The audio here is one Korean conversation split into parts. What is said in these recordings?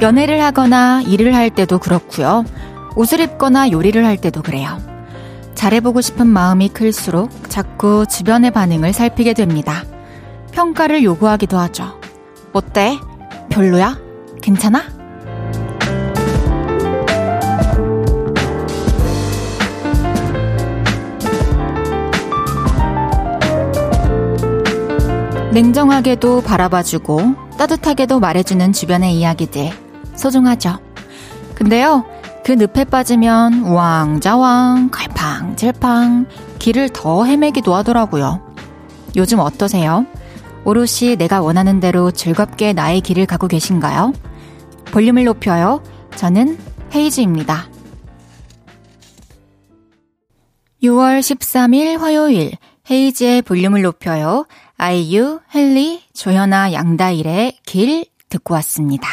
연애를 하거나 일을 할 때도 그렇고요. 옷을 입거나 요리를 할 때도 그래요. 잘해보고 싶은 마음이 클수록 자꾸 주변의 반응을 살피게 됩니다. 평가를 요구하기도 하죠. 어때? 별로야? 괜찮아? 냉정하게도 바라봐주고 따뜻하게도 말해주는 주변의 이야기들 소중하죠. 근데요, 그 늪에 빠지면 왕자왕, 갈팡질팡 길을 더 헤매기도 하더라고요. 요즘 어떠세요? 오롯이 내가 원하는 대로 즐겁게 나의 길을 가고 계신가요? 볼륨을 높여요. 저는 헤이즈입니다. 6월 13일 화요일 헤이즈의 볼륨을 높여요. 아이유, 헨리, 조현아, 양다일의 길 듣고 왔습니다.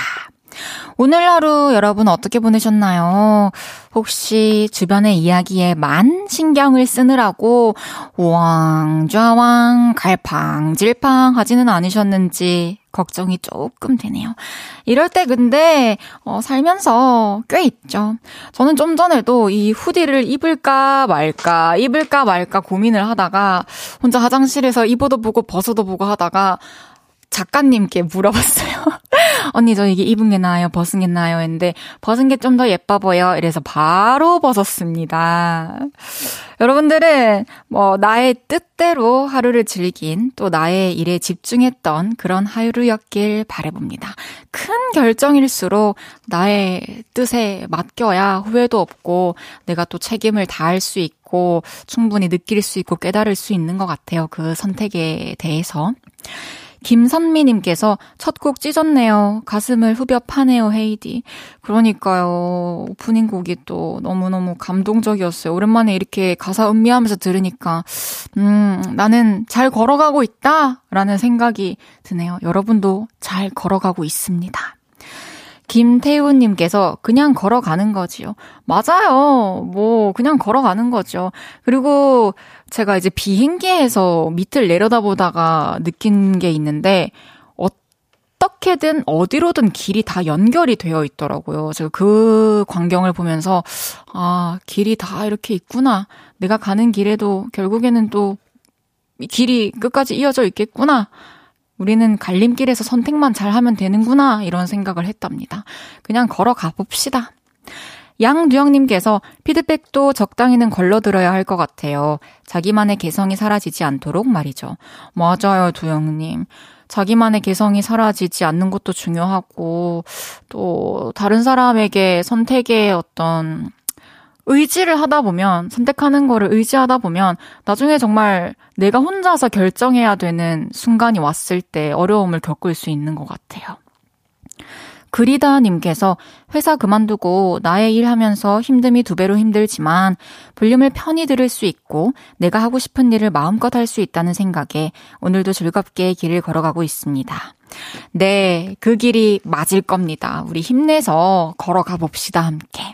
오늘 하루 여러분 어떻게 보내셨나요? 혹시 주변의 이야기에 만 신경을 쓰느라고 왕좌왕 갈팡질팡 하지는 않으셨는지 걱정이 조금 되네요. 이럴 때 근데 어, 살면서 꽤 있죠. 저는 좀 전에도 이 후디를 입을까 말까 입을까 말까 고민을 하다가 혼자 화장실에서 입어도 보고 벗어도 보고 하다가 작가님께 물어봤어요. 언니 저 이게 입은 게 나아요? 벗은 게 나아요? 했는데 벗은 게 좀 더 예뻐 보여. 이래서 바로 벗었습니다. 여러분들은 뭐 나의 뜻대로 하루를 즐긴 또 나의 일에 집중했던 그런 하루였길 바래봅니다. 큰 결정일수록 나의 뜻에 맡겨야 후회도 없고 내가 또 책임을 다할 수 있고 충분히 느낄 수 있고 깨달을 수 있는 것 같아요. 그 선택에 대해서. 김선미님께서 첫 곡 찢었네요. 가슴을 후벼 파네요, 헤이디. 그러니까요. 오프닝 곡이 또 너무너무 감동적이었어요. 오랜만에 이렇게 가사 음미하면서 들으니까, 음, 나는 잘 걸어가고 있다! 라는 생각이 드네요. 여러분도 잘 걸어가고 있습니다. 김태훈님께서 그냥 걸어가는 거지요. 맞아요. 뭐, 그냥 걸어가는 거죠. 그리고 제가 이제 비행기에서 밑을 내려다 보다가 느낀 게 있는데, 어떻게든 어디로든 길이 다 연결이 되어 있더라고요. 제가 그 광경을 보면서, 아, 길이 다 이렇게 있구나. 내가 가는 길에도 결국에는 또 길이 끝까지 이어져 있겠구나. 우리는 갈림길에서 선택만 잘 하면 되는구나, 이런 생각을 했답니다. 그냥 걸어가 봅시다. 양두영님께서 피드백도 적당히는 걸러들어야 할 것 같아요. 자기만의 개성이 사라지지 않도록 말이죠. 맞아요, 두영님. 자기만의 개성이 사라지지 않는 것도 중요하고, 또, 다른 사람에게 선택의 어떤 의지를 하다 보면, 선택하는 거를 의지하다 보면, 나중에 정말 내가 혼자서 결정해야 되는 순간이 왔을 때 어려움을 겪을 수 있는 것 같아요. 그리다님께서 회사 그만두고 나의 일 하면서 힘듦이 두 배로 힘들지만 볼륨을 편히 들을 수 있고 내가 하고 싶은 일을 마음껏 할 수 있다는 생각에 오늘도 즐겁게 길을 걸어가고 있습니다. 네, 그 길이 맞을 겁니다. 우리 힘내서 걸어가 봅시다, 함께.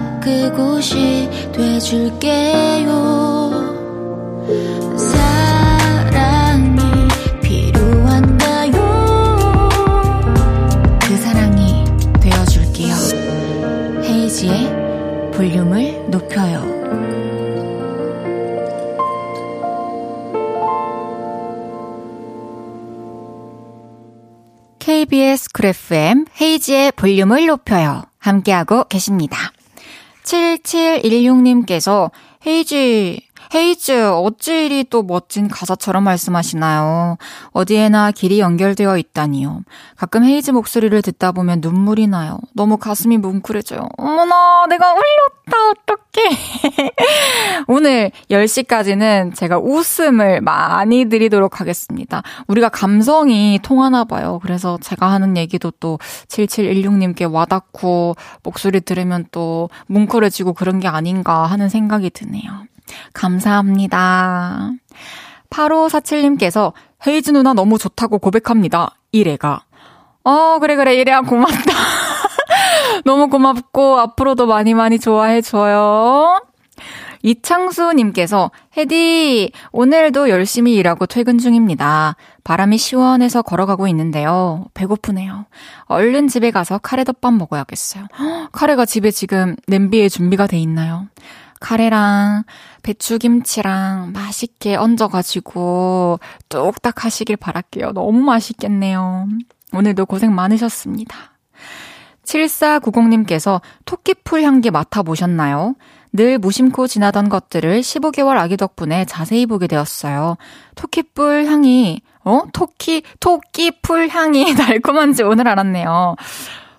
그곳이 돼줄게요. 사랑이 필요한가요? 그 사랑이 되어줄게요. 헤이지의 볼륨을 높여요. KBS 쿨 FM 헤이즈의 볼륨을 높여요. 함께하고 계십니다. 7716님께서 헤이즈, 헤이즈, 어찌 이리 또 멋진 가사처럼 말씀하시나요? 어디에나 길이 연결되어 있다니요. 가끔 헤이즈 목소리를 듣다 보면 눈물이 나요. 너무 가슴이 뭉클해져요. 어머나, 내가 울렸다, 어떡해. 오늘 10시까지는 제가 웃음을 많이 드리도록 하겠습니다. 우리가 감성이 통하나 봐요. 그래서 제가 하는 얘기도 또 7716님께 와닿고, 목소리 들으면 또 뭉클해지고 그런 게 아닌가 하는 생각이 드네요. 감사합니다. 8547님께서 헤이즈 누나 너무 좋다고 고백합니다. 이래가. 어, 그래, 그래, 이래야 고맙다. 너무 고맙고, 앞으로도 많이 많이 좋아해줘요. 이창수님께서, 헤디, 오늘도 열심히 일하고 퇴근 중입니다. 바람이 시원해서 걸어가고 있는데요. 배고프네요. 얼른 집에 가서 카레덮밥 먹어야겠어요. 카레가 집에 지금 냄비에 준비가 돼 있나요? 카레랑 배추김치랑 맛있게 얹어가지고 뚝딱 하시길 바랄게요. 너무 맛있겠네요. 오늘도 고생 많으셨습니다. 7490님께서 토끼풀 향기 맡아보셨나요? 늘 무심코 지나던 것들을 15개월 아기 덕분에 자세히 보게 되었어요. 토끼풀 향이, 어? 토끼, 토끼풀 향이 달콤한지 오늘 알았네요.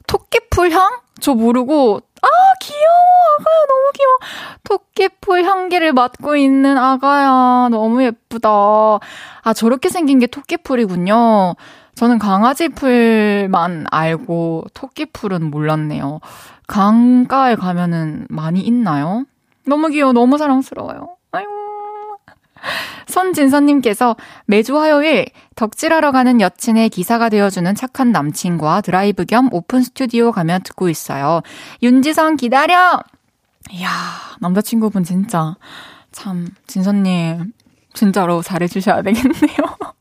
토끼풀 향? 저 모르고 아, 귀여워. 아가야, 너무 귀여워. 토끼풀 향기를 맡고 있는 아가야. 너무 예쁘다. 아, 저렇게 생긴 게 토끼풀이군요. 저는 강아지 풀만 알고 토끼풀은 몰랐네요. 강가에 가면은 많이 있나요? 너무 귀여워. 너무 사랑스러워요. 손진선님께서 매주 화요일 덕질하러 가는 여친의 기사가 되어주는 착한 남친과 드라이브 겸 오픈 스튜디오 가며 듣고 있어요. 윤지성 기다려! 이야, 남자친구분 진짜, 참, 진선님, 진짜로 잘해주셔야 되겠네요.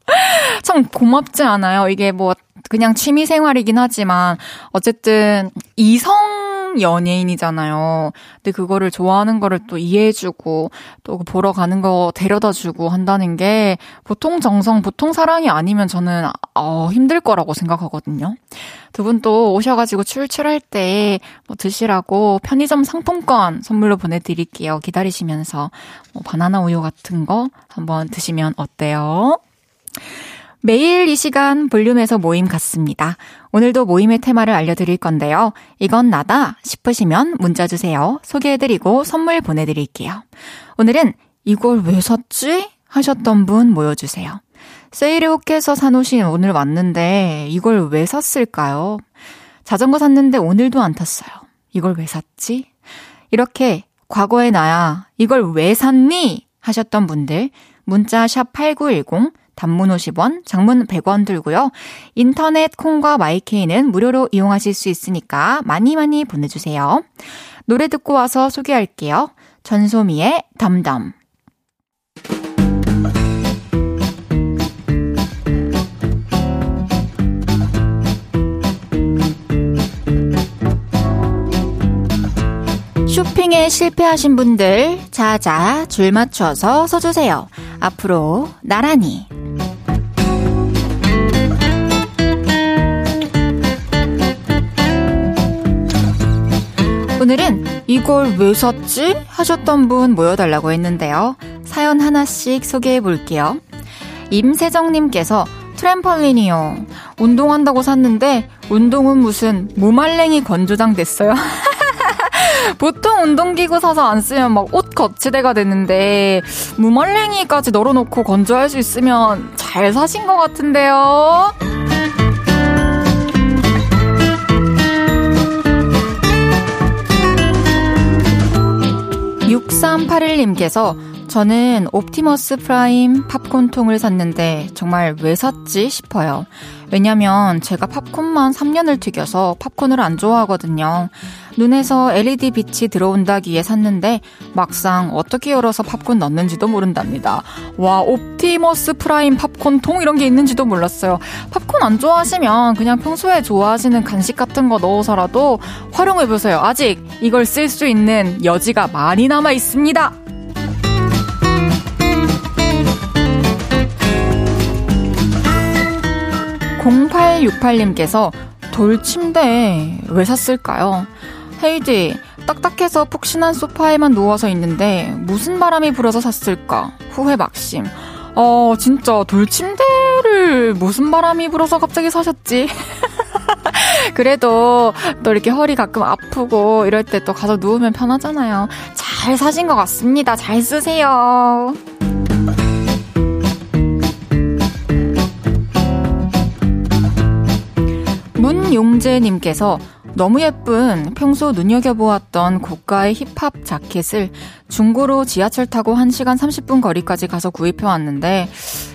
참 고맙지 않아요? 이게 뭐, 그냥 취미 생활이긴 하지만, 어쨌든, 이성 연예인이잖아요. 근데 그거를 좋아하는 거를 또 이해해주고 또그 보러 가는 거 데려다주고 한다는 게 보통 정성, 보통 사랑이 아니면 저는 어, 힘들 거라고 생각하거든요. 두 분 또 오셔가지고 출출할 때 뭐 드시라고 편의점 상품권 선물로 보내드릴게요. 기다리시면서 뭐 바나나 우유 같은 거 한번 드시면 어때요? 매일 이 시간 볼륨에서 모임 같습니다. 오늘도 모임의 테마를 알려드릴 건데요. 이건 나다 싶으시면 문자 주세요. 소개해드리고 선물 보내드릴게요. 오늘은 이걸 왜 샀지? 하셨던 분 모여주세요. 세일에 혹해서 사놓으신 오늘 왔는데 이걸 왜 샀을까요? 자전거 샀는데 오늘도 안 탔어요. 이걸 왜 샀지? 이렇게 과거의 나야 이걸 왜 샀니? 하셨던 분들 문자 샵 8910 단문 50원, 장문 100원 들고요. 인터넷 콩과 마이케이는 무료로 이용하실 수 있으니까 많이 많이 보내주세요. 노래 듣고 와서 소개할게요. 전소미의 담담. 쇼핑에 실패하신 분들, 자자, 줄 맞춰서 서주세요. 앞으로 나란히. 오늘은 이걸 왜 샀지? 하셨던 분 모여달라고 했는데요. 사연 하나씩 소개해 볼게요. 임세정님께서 트램펄린이요. 운동한다고 샀는데 운동은 무슨 무말랭이 건조장 됐어요. 보통 운동기구 사서 안 쓰면 막 옷 거치대가 되는데 무말랭이까지 널어놓고 건조할 수 있으면 잘 사신 것 같은데요. 6381님께서 저는 옵티머스 프라임 팝콘통을 샀는데 정말 왜 샀지 싶어요. 왜냐면 제가 팝콘만 3년을 튀겨서 팝콘을 안 좋아하거든요. 눈에서 LED 빛이 들어온다기에 샀는데 막상 어떻게 열어서 팝콘 넣는지도 모른답니다. 와, 옵티머스 프라임 팝콘통 이런 게 있는지도 몰랐어요. 팝콘 안 좋아하시면 그냥 평소에 좋아하시는 간식 같은 거 넣어서라도 활용해보세요. 아직 이걸 쓸 수 있는 여지가 많이 남아 있습니다. 0868님께서 돌 침대 왜 샀을까요? 헤이디, 딱딱해서 푹신한 소파에만 누워서 있는데 무슨 바람이 불어서 샀을까? 후회 막심. 어, 진짜 돌 침대를 무슨 바람이 불어서 갑자기 사셨지? 그래도 또 이렇게 허리 가끔 아프고 이럴 때 또 가서 누우면 편하잖아요. 잘 사신 것 같습니다. 잘 쓰세요. 문용재님께서 너무 예쁜 평소 눈여겨보았던 고가의 힙합 자켓을 중고로 지하철 타고 1시간 30분 거리까지 가서 구입해왔는데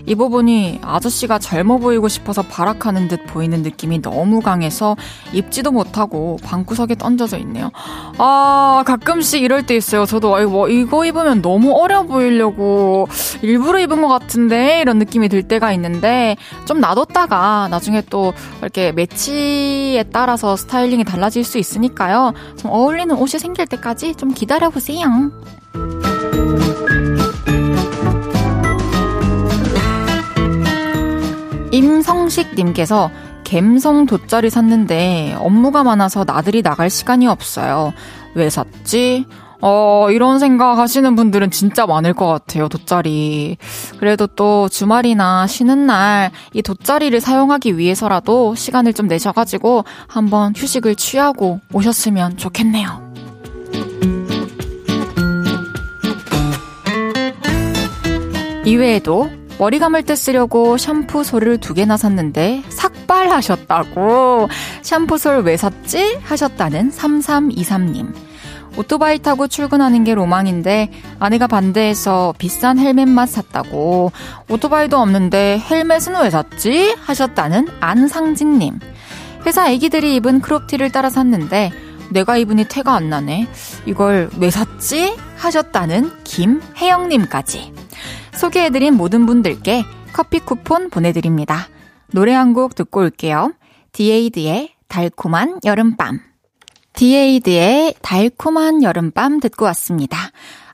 입어보니 아저씨가 젊어 보이고 싶어서 발악하는 듯 보이는 느낌이 너무 강해서 입지도 못하고 방구석에 던져져 있네요. 아, 가끔씩 이럴 때 있어요. 저도 뭐 이거 입으면 너무 어려 보이려고 일부러 입은 것 같은데 이런 느낌이 들 때가 있는데 좀 놔뒀다가 나중에 또 이렇게 매치에 따라서 스타일링이 달라질 수 있으니까요. 좀 어울리는 옷이 생길 때까지 좀 기다려보세요. 임성식님께서 갬성 돗자리 샀는데 업무가 많아서 나들이 나갈 시간이 없어요. 왜 샀지? 어, 이런 생각 하시는 분들은 진짜 많을 것 같아요, 돗자리. 그래도 또 주말이나 쉬는 날 이 돗자리를 사용하기 위해서라도 시간을 좀 내셔가지고 한번 휴식을 취하고 오셨으면 좋겠네요. 이외에도 머리 감을 때 쓰려고 샴푸 솔을 두 개나 샀는데 삭발하셨다고 샴푸 솔 왜 샀지? 하셨다는 3323님. 오토바이 타고 출근하는 게 로망인데 아내가 반대해서 비싼 헬멧만 샀다고 오토바이도 없는데 헬멧은 왜 샀지? 하셨다는 안상진님. 회사 애기들이 입은 크롭티를 따라 샀는데 내가 입으니 태가 안 나네. 이걸 왜 샀지? 하셨다는 김혜영님까지. 소개해드린 모든 분들께 커피 쿠폰 보내드립니다. 노래 한 곡 듣고 올게요. 디에이드의 달콤한 여름밤. 디에이드의 달콤한 여름밤 듣고 왔습니다.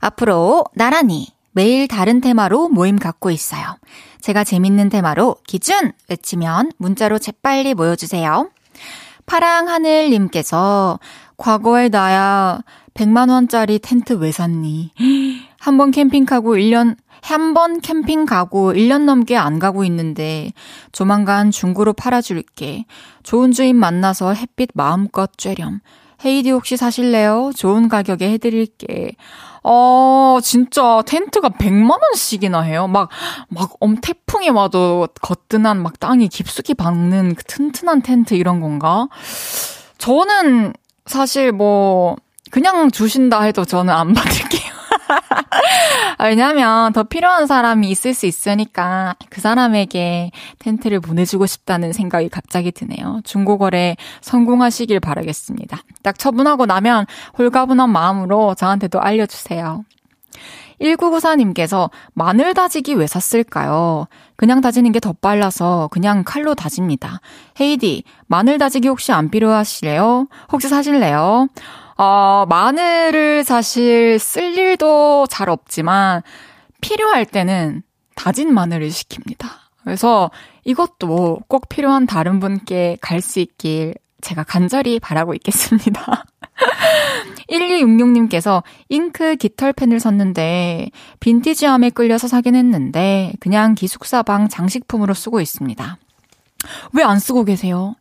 앞으로 나란히 매일 다른 테마로 모임 갖고 있어요. 제가 재밌는 테마로 기준 외치면 문자로 재빨리 모여주세요. 파랑하늘님께서 과거에 나야 100만원짜리 텐트 왜 샀니? 한 번 캠핑 가고 1년, 한 번 캠핑 가고 1년 넘게 안 가고 있는데 조만간 중고로 팔아줄게. 좋은 주인 만나서 햇빛 마음껏 쬐렴. 헤이디 혹시 사실래요? 좋은 가격에 해드릴게. 어, 진짜 텐트가 100만원씩이나 해요. 막, 막, 엄, 태풍이 와도 거뜬한 막 땅이 깊숙이 박는 그 튼튼한 텐트 이런 건가? 저는 사실 뭐, 그냥 주신다 해도 저는 안 받을게요. 왜냐면 더 필요한 사람이 있을 수 있으니까 그 사람에게 텐트를 보내주고 싶다는 생각이 갑자기 드네요. 중고거래 성공하시길 바라겠습니다. 딱 처분하고 나면 홀가분한 마음으로 저한테도 알려주세요. 1994님께서 마늘 다지기 왜 샀을까요? 그냥 다지는 게 더 빨라서 그냥 칼로 다집니다. 헤이디, 마늘 다지기 혹시 안 필요하시래요? 혹시 사실래요? 어, 마늘을 사실 쓸 일도 잘 없지만 필요할 때는 다진 마늘을 시킵니다. 그래서 이것도 꼭 필요한 다른 분께 갈 수 있길 제가 간절히 바라고 있겠습니다. 1266님께서 잉크 깃털펜을 샀는데 빈티지함에 끌려서 사긴 했는데 그냥 기숙사방 장식품으로 쓰고 있습니다. 왜 안 쓰고 계세요?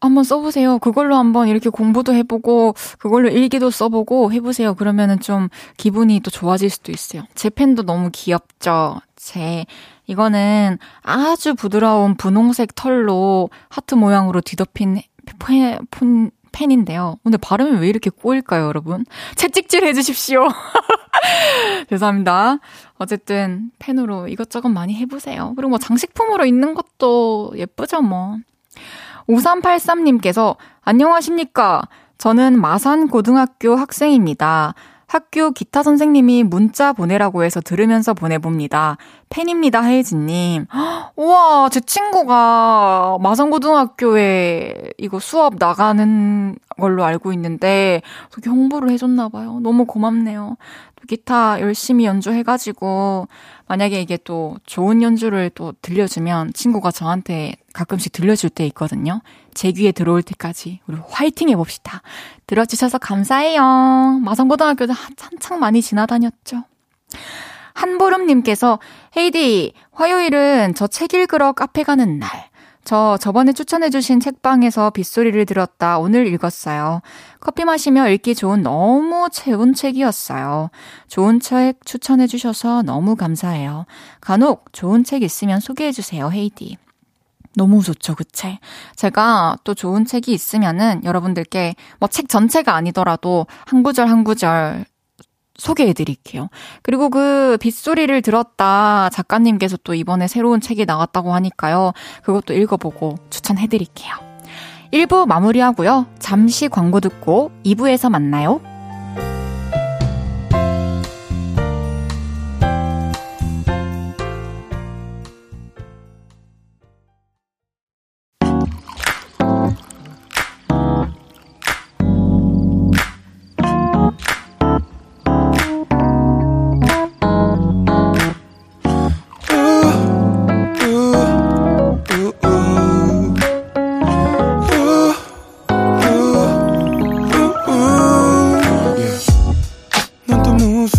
한번 써보세요. 그걸로 한번 이렇게 공부도 해보고, 그걸로 일기도 써보고 해보세요. 그러면은 좀 기분이 또 좋아질 수도 있어요. 제 펜도 너무 귀엽죠? 제, 이거는 아주 부드러운 분홍색 털로 하트 모양으로 뒤덮인 펜, 펜, 펜인데요. 근데 발음이 왜 이렇게 꼬일까요, 여러분? 채찍질 해주십시오. 죄송합니다. 어쨌든 펜으로 이것저것 많이 해보세요. 그리고 뭐 장식품으로 있는 것도 예쁘죠, 뭐. 5383님께서 안녕하십니까. 저는 마산 고등학교 학생입니다. 학교 기타 선생님이 문자 보내라고 해서 들으면서 보내봅니다. 팬입니다, 혜진님. 우와, 제 친구가 마성고등학교에 이거 수업 나가는 걸로 알고 있는데, 저기 홍보를 해줬나봐요. 너무 고맙네요. 또 기타 열심히 연주해가지고, 만약에 이게 또 좋은 연주를 또 들려주면 친구가 저한테 가끔씩 들려줄 때 있거든요. 제 귀에 들어올 때까지 우리 화이팅 해봅시다. 들어주셔서 감사해요. 마성고등학교도 한창 많이 지나다녔죠. 한보름님께서 헤이디 화요일은 저 책 읽으러 카페 가는 날. 저 저번에 추천해주신 책방에서 빗소리를 들었다 오늘 읽었어요. 커피 마시며 읽기 좋은 너무 좋은 책이었어요. 좋은 책 추천해주셔서 너무 감사해요. 간혹 좋은 책 있으면 소개해주세요, 헤이디. 너무 좋죠, 그 책. 제가 또 좋은 책이 있으면은 여러분들께 뭐 책 전체가 아니더라도 한 구절 한 구절 소개해 드릴게요. 그리고 그 빗소리를 들었다 작가님께서 또 이번에 새로운 책이 나왔다고 하니까요. 그것도 읽어보고 추천해 드릴게요. 1부 마무리하고요. 잠시 광고 듣고 2부에서 만나요.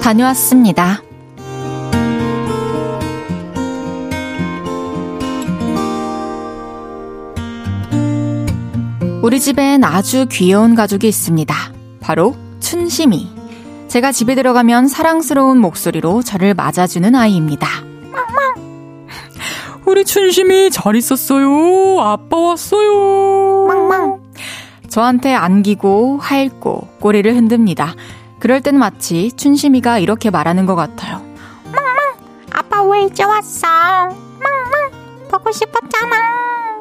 다녀왔습니다. 우리 집엔 아주 귀여운 가족이 있습니다. 바로 춘심이. 제가 집에 들어가면 사랑스러운 목소리로 저를 맞아주는 아이입니다. 우리 춘심이 잘 있었어요. 아빠 왔어요. 저한테 안기고 핥고 꼬리를 흔듭니다. 그럴 땐 마치 춘심이가 이렇게 말하는 것 같아요. 망망. 아빠 왜 이제 왔어? 망망. 보고 싶었잖아. 망망.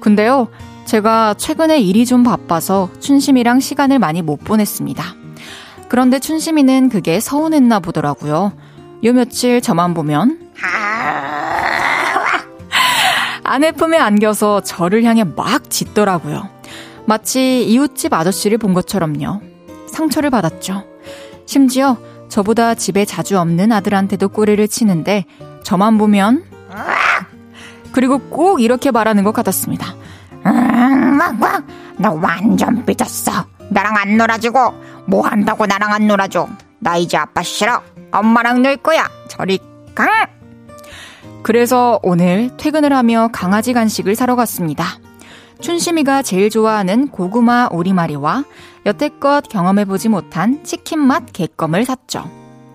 근데요. 제가 최근에 일이 좀 바빠서 춘심이랑 시간을 많이 못 보냈습니다. 그런데 춘심이는 그게 서운했나 보더라고요. 요 며칠 저만 보면 아내 품에 안겨서 저를 향해 막 짖더라고요. 마치 이웃집 아저씨를 본 것처럼요. 상처를 받았죠. 심지어 저보다 집에 자주 없는 아들한테도 꼬리를 치는데 저만 보면 그리고 꼭 이렇게 말하는 것 같았습니다. 너 완전 삐졌어. 나랑 안 놀아주고 뭐 한다고 나랑 안 놀아줘. 나 이제 아빠 싫어. 엄마랑 놀 거야. 저리 강. 그래서 오늘 퇴근을 하며 강아지 간식을 사러 갔습니다. 춘심이가 제일 좋아하는 고구마 오리마리와 여태껏 경험해보지 못한 치킨 맛 개껌을 샀죠.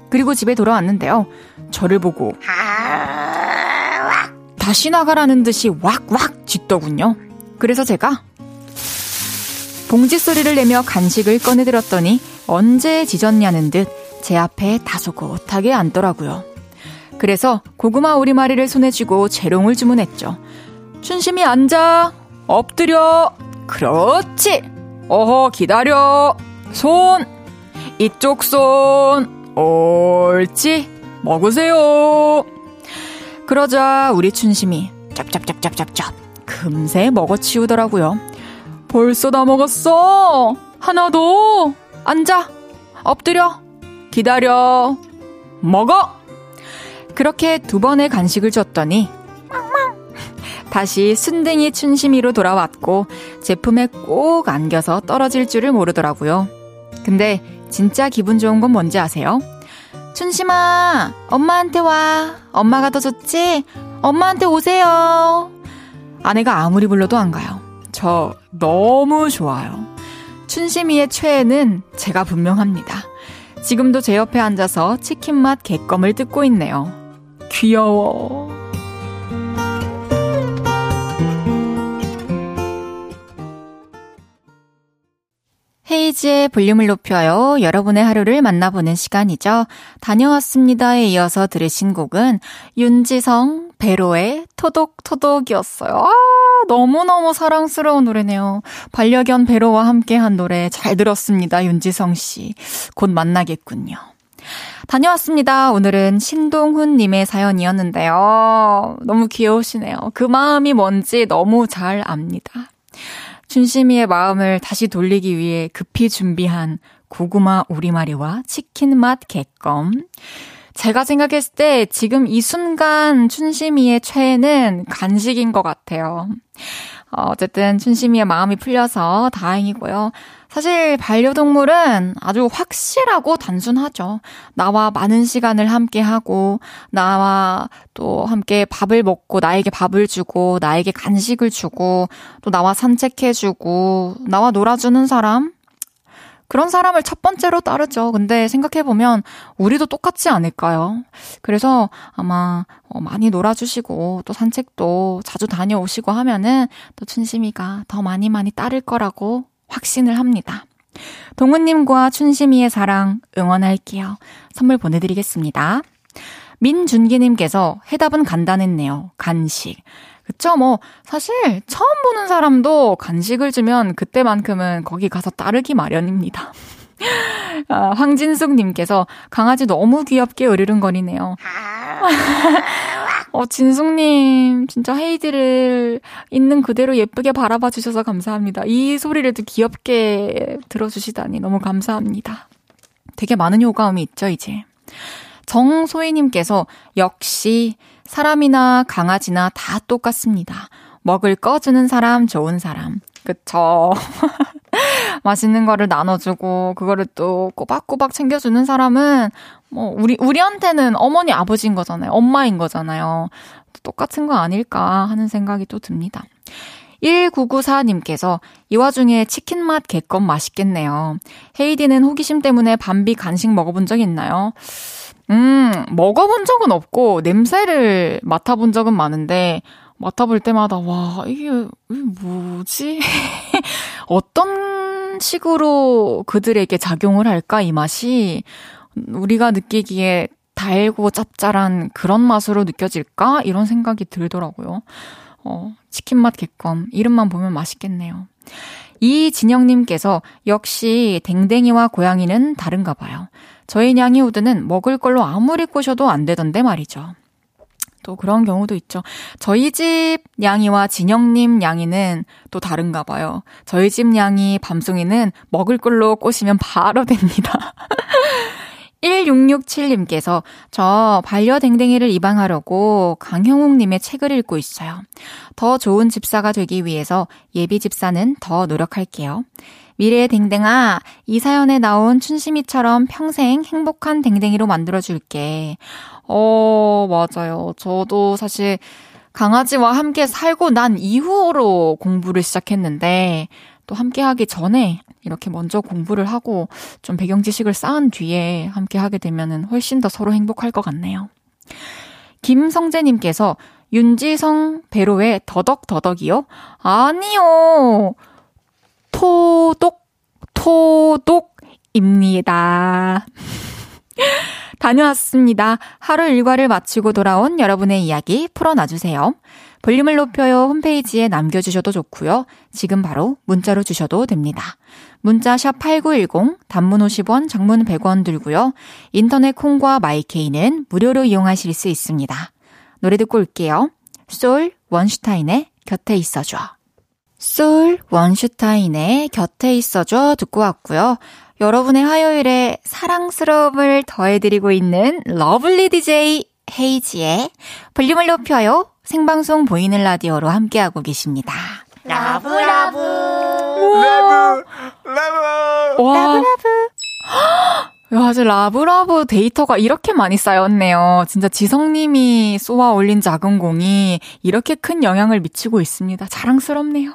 그리고 집에 돌아왔는데요. 저를 보고 다시 나가라는 듯이 왁왁 짖더군요. 그래서 제가 봉지 소리를 내며 간식을 꺼내들었더니 언제 짖었냐는 듯 제 앞에 다소곳하게 앉더라고요. 그래서 고구마 오리마리를 손에 쥐고 재롱을 주문했죠. 춘심이 앉아. 엎드려. 그렇지. 어허, 기다려. 손. 이쪽 손. 옳지. 먹으세요. 그러자 우리 춘심이 짭짭짭짭짭짭 금세 먹어치우더라고요. 벌써 다 먹었어. 하나 더. 앉아. 엎드려. 기다려. 먹어. 그렇게 두 번의 간식을 줬더니 다시 순댕이 춘심이로 돌아왔고 제품에 꼭 안겨서 떨어질 줄을 모르더라고요. 근데 진짜 기분 좋은 건 뭔지 아세요? 춘심아, 엄마한테 와. 엄마가 더 좋지? 엄마한테 오세요. 아내가 아무리 불러도 안 가요. 저 너무 좋아요. 춘심이의 최애는 제가 분명합니다. 지금도 제 옆에 앉아서 치킨맛 개껌을 뜯고 있네요. 귀여워. 헤이지의 볼륨을 높여요. 여러분의 하루를 만나보는 시간이죠. 다녀왔습니다에 이어서 들으신 곡은 윤지성, 배로의 토독토독이었어요. 아, 너무너무 사랑스러운 노래네요. 반려견 배로와 함께한 노래 잘 들었습니다. 윤지성 씨. 곧 만나겠군요. 다녀왔습니다. 오늘은 신동훈님의 사연이었는데요. 너무 귀여우시네요. 그 마음이 뭔지 너무 잘 압니다. 춘심이의 마음을 다시 돌리기 위해 급히 준비한 고구마 우리마리와 치킨 맛 개껌. 제가 생각했을 때 지금 이 순간 춘심이의 최애는 간식인 것 같아요. 어, 어쨌든 춘심이의 마음이 풀려서 다행이고요. 사실 반려동물은 아주 확실하고 단순하죠. 나와 많은 시간을 함께 하고, 나와 또 함께 밥을 먹고, 나에게 밥을 주고, 나에게 간식을 주고, 또 나와 산책해주고, 나와 놀아주는 사람? 그런 사람을 첫 번째로 따르죠. 근데 생각해보면 우리도 똑같지 않을까요? 그래서 아마 어, 많이 놀아주시고 또 산책도 자주 다녀오시고 하면은 또 춘심이가 더 많이 많이 따를 거라고 확신을 합니다. 동훈님과 춘심이의 사랑 응원할게요. 선물 보내드리겠습니다. 민준기님께서 해답은 간단했네요. 간식. 그쵸, 뭐, 사실, 처음 보는 사람도 간식을 주면 그때만큼은 거기 가서 따르기 마련입니다. 아, 황진숙님께서 강아지 너무 귀엽게 으르릉거리네요. 어, 진숙님, 진짜 헤이디를 있는 그대로 예쁘게 바라봐 주셔서 감사합니다. 이 소리를 또 귀엽게 들어주시다니 너무 감사합니다. 되게 많은 효과음이 있죠, 이제. 정소희님께서 역시 사람이나 강아지나 다 똑같습니다. 먹을 거 주는 사람, 좋은 사람. 그쵸. 맛있는 거를 나눠주고, 그거를 또 꼬박꼬박 챙겨주는 사람은, 뭐, 우리, 우리한테는 어머니, 아버지인 거잖아요. 엄마인 거잖아요. 똑같은 거 아닐까 하는 생각이 또 듭니다. 1994님께서 이 와중에 치킨 맛 개껌 맛있겠네요. 헤이디는 호기심 때문에 밤비 간식 먹어본 적 있나요? 음, 먹어본 적은 없고, 냄새를 맡아본 적은 많은데, 맡아볼 때마다, 와, 이게, 이게 뭐지? 어떤 식으로 그들에게 작용을 할까, 이 맛이? 우리가 느끼기에 달고 짭짤한 그런 맛으로 느껴질까? 이런 생각이 들더라고요. 어, 치킨 맛 개껌. 이름만 보면 맛있겠네요. 이진영님께서 역시 댕댕이와 고양이는 다른가 봐요. 저희 냥이 우드는 먹을 걸로 아무리 꼬셔도 안 되던데 말이죠. 또 그런 경우도 있죠. 저희 집 냥이와 진영님 냥이는 또 다른가 봐요. 저희 집 냥이 밤송이는 먹을 걸로 꼬시면 바로 됩니다. 1667님께서 저 반려댕댕이를 입양하려고 강형욱님의 책을 읽고 있어요. 더 좋은 집사가 되기 위해서 예비 집사는 더 노력할게요. 미래의 댕댕아, 이 사연에 나온 춘심이처럼 평생 행복한 댕댕이로 만들어줄게. 어, 맞아요. 저도 사실 강아지와 함께 살고 난 이후로 공부를 시작했는데, 또 함께 하기 전에 이렇게 먼저 공부를 하고 좀 배경 지식을 쌓은 뒤에 함께 하게 되면은 훨씬 더 서로 행복할 것 같네요. 김성재님께서 윤지성 배로의 더덕더덕이요? 아니요. 토독, 토독입니다. 다녀왔습니다. 하루 일과를 마치고 돌아온 여러분의 이야기 풀어놔주세요. 볼륨을 높여요 홈페이지에 남겨주셔도 좋고요. 지금 바로 문자로 주셔도 됩니다. 문자 샵 8910, 단문 50원, 장문 100원 들고요. 인터넷 콩과 마이케이는 무료로 이용하실 수 있습니다. 노래 듣고 올게요. 쏠 원슈타인의 곁에 있어줘. 쏠 원슈타인의 곁에 있어줘 듣고 왔고요. 여러분의 화요일에 사랑스러움을 더해드리고 있는 lovely DJ 헤이즈의 볼륨을 높여요. 생방송 보이는 라디오로 함께하고 계십니다. 라브라브. 라브, 라브. 와. 라브라브. 야, 아주 라브라브 데이터가 이렇게 많이 쌓였네요. 진짜 지성님이 쏘아 올린 작은 공이 이렇게 큰 영향을 미치고 있습니다. 자랑스럽네요.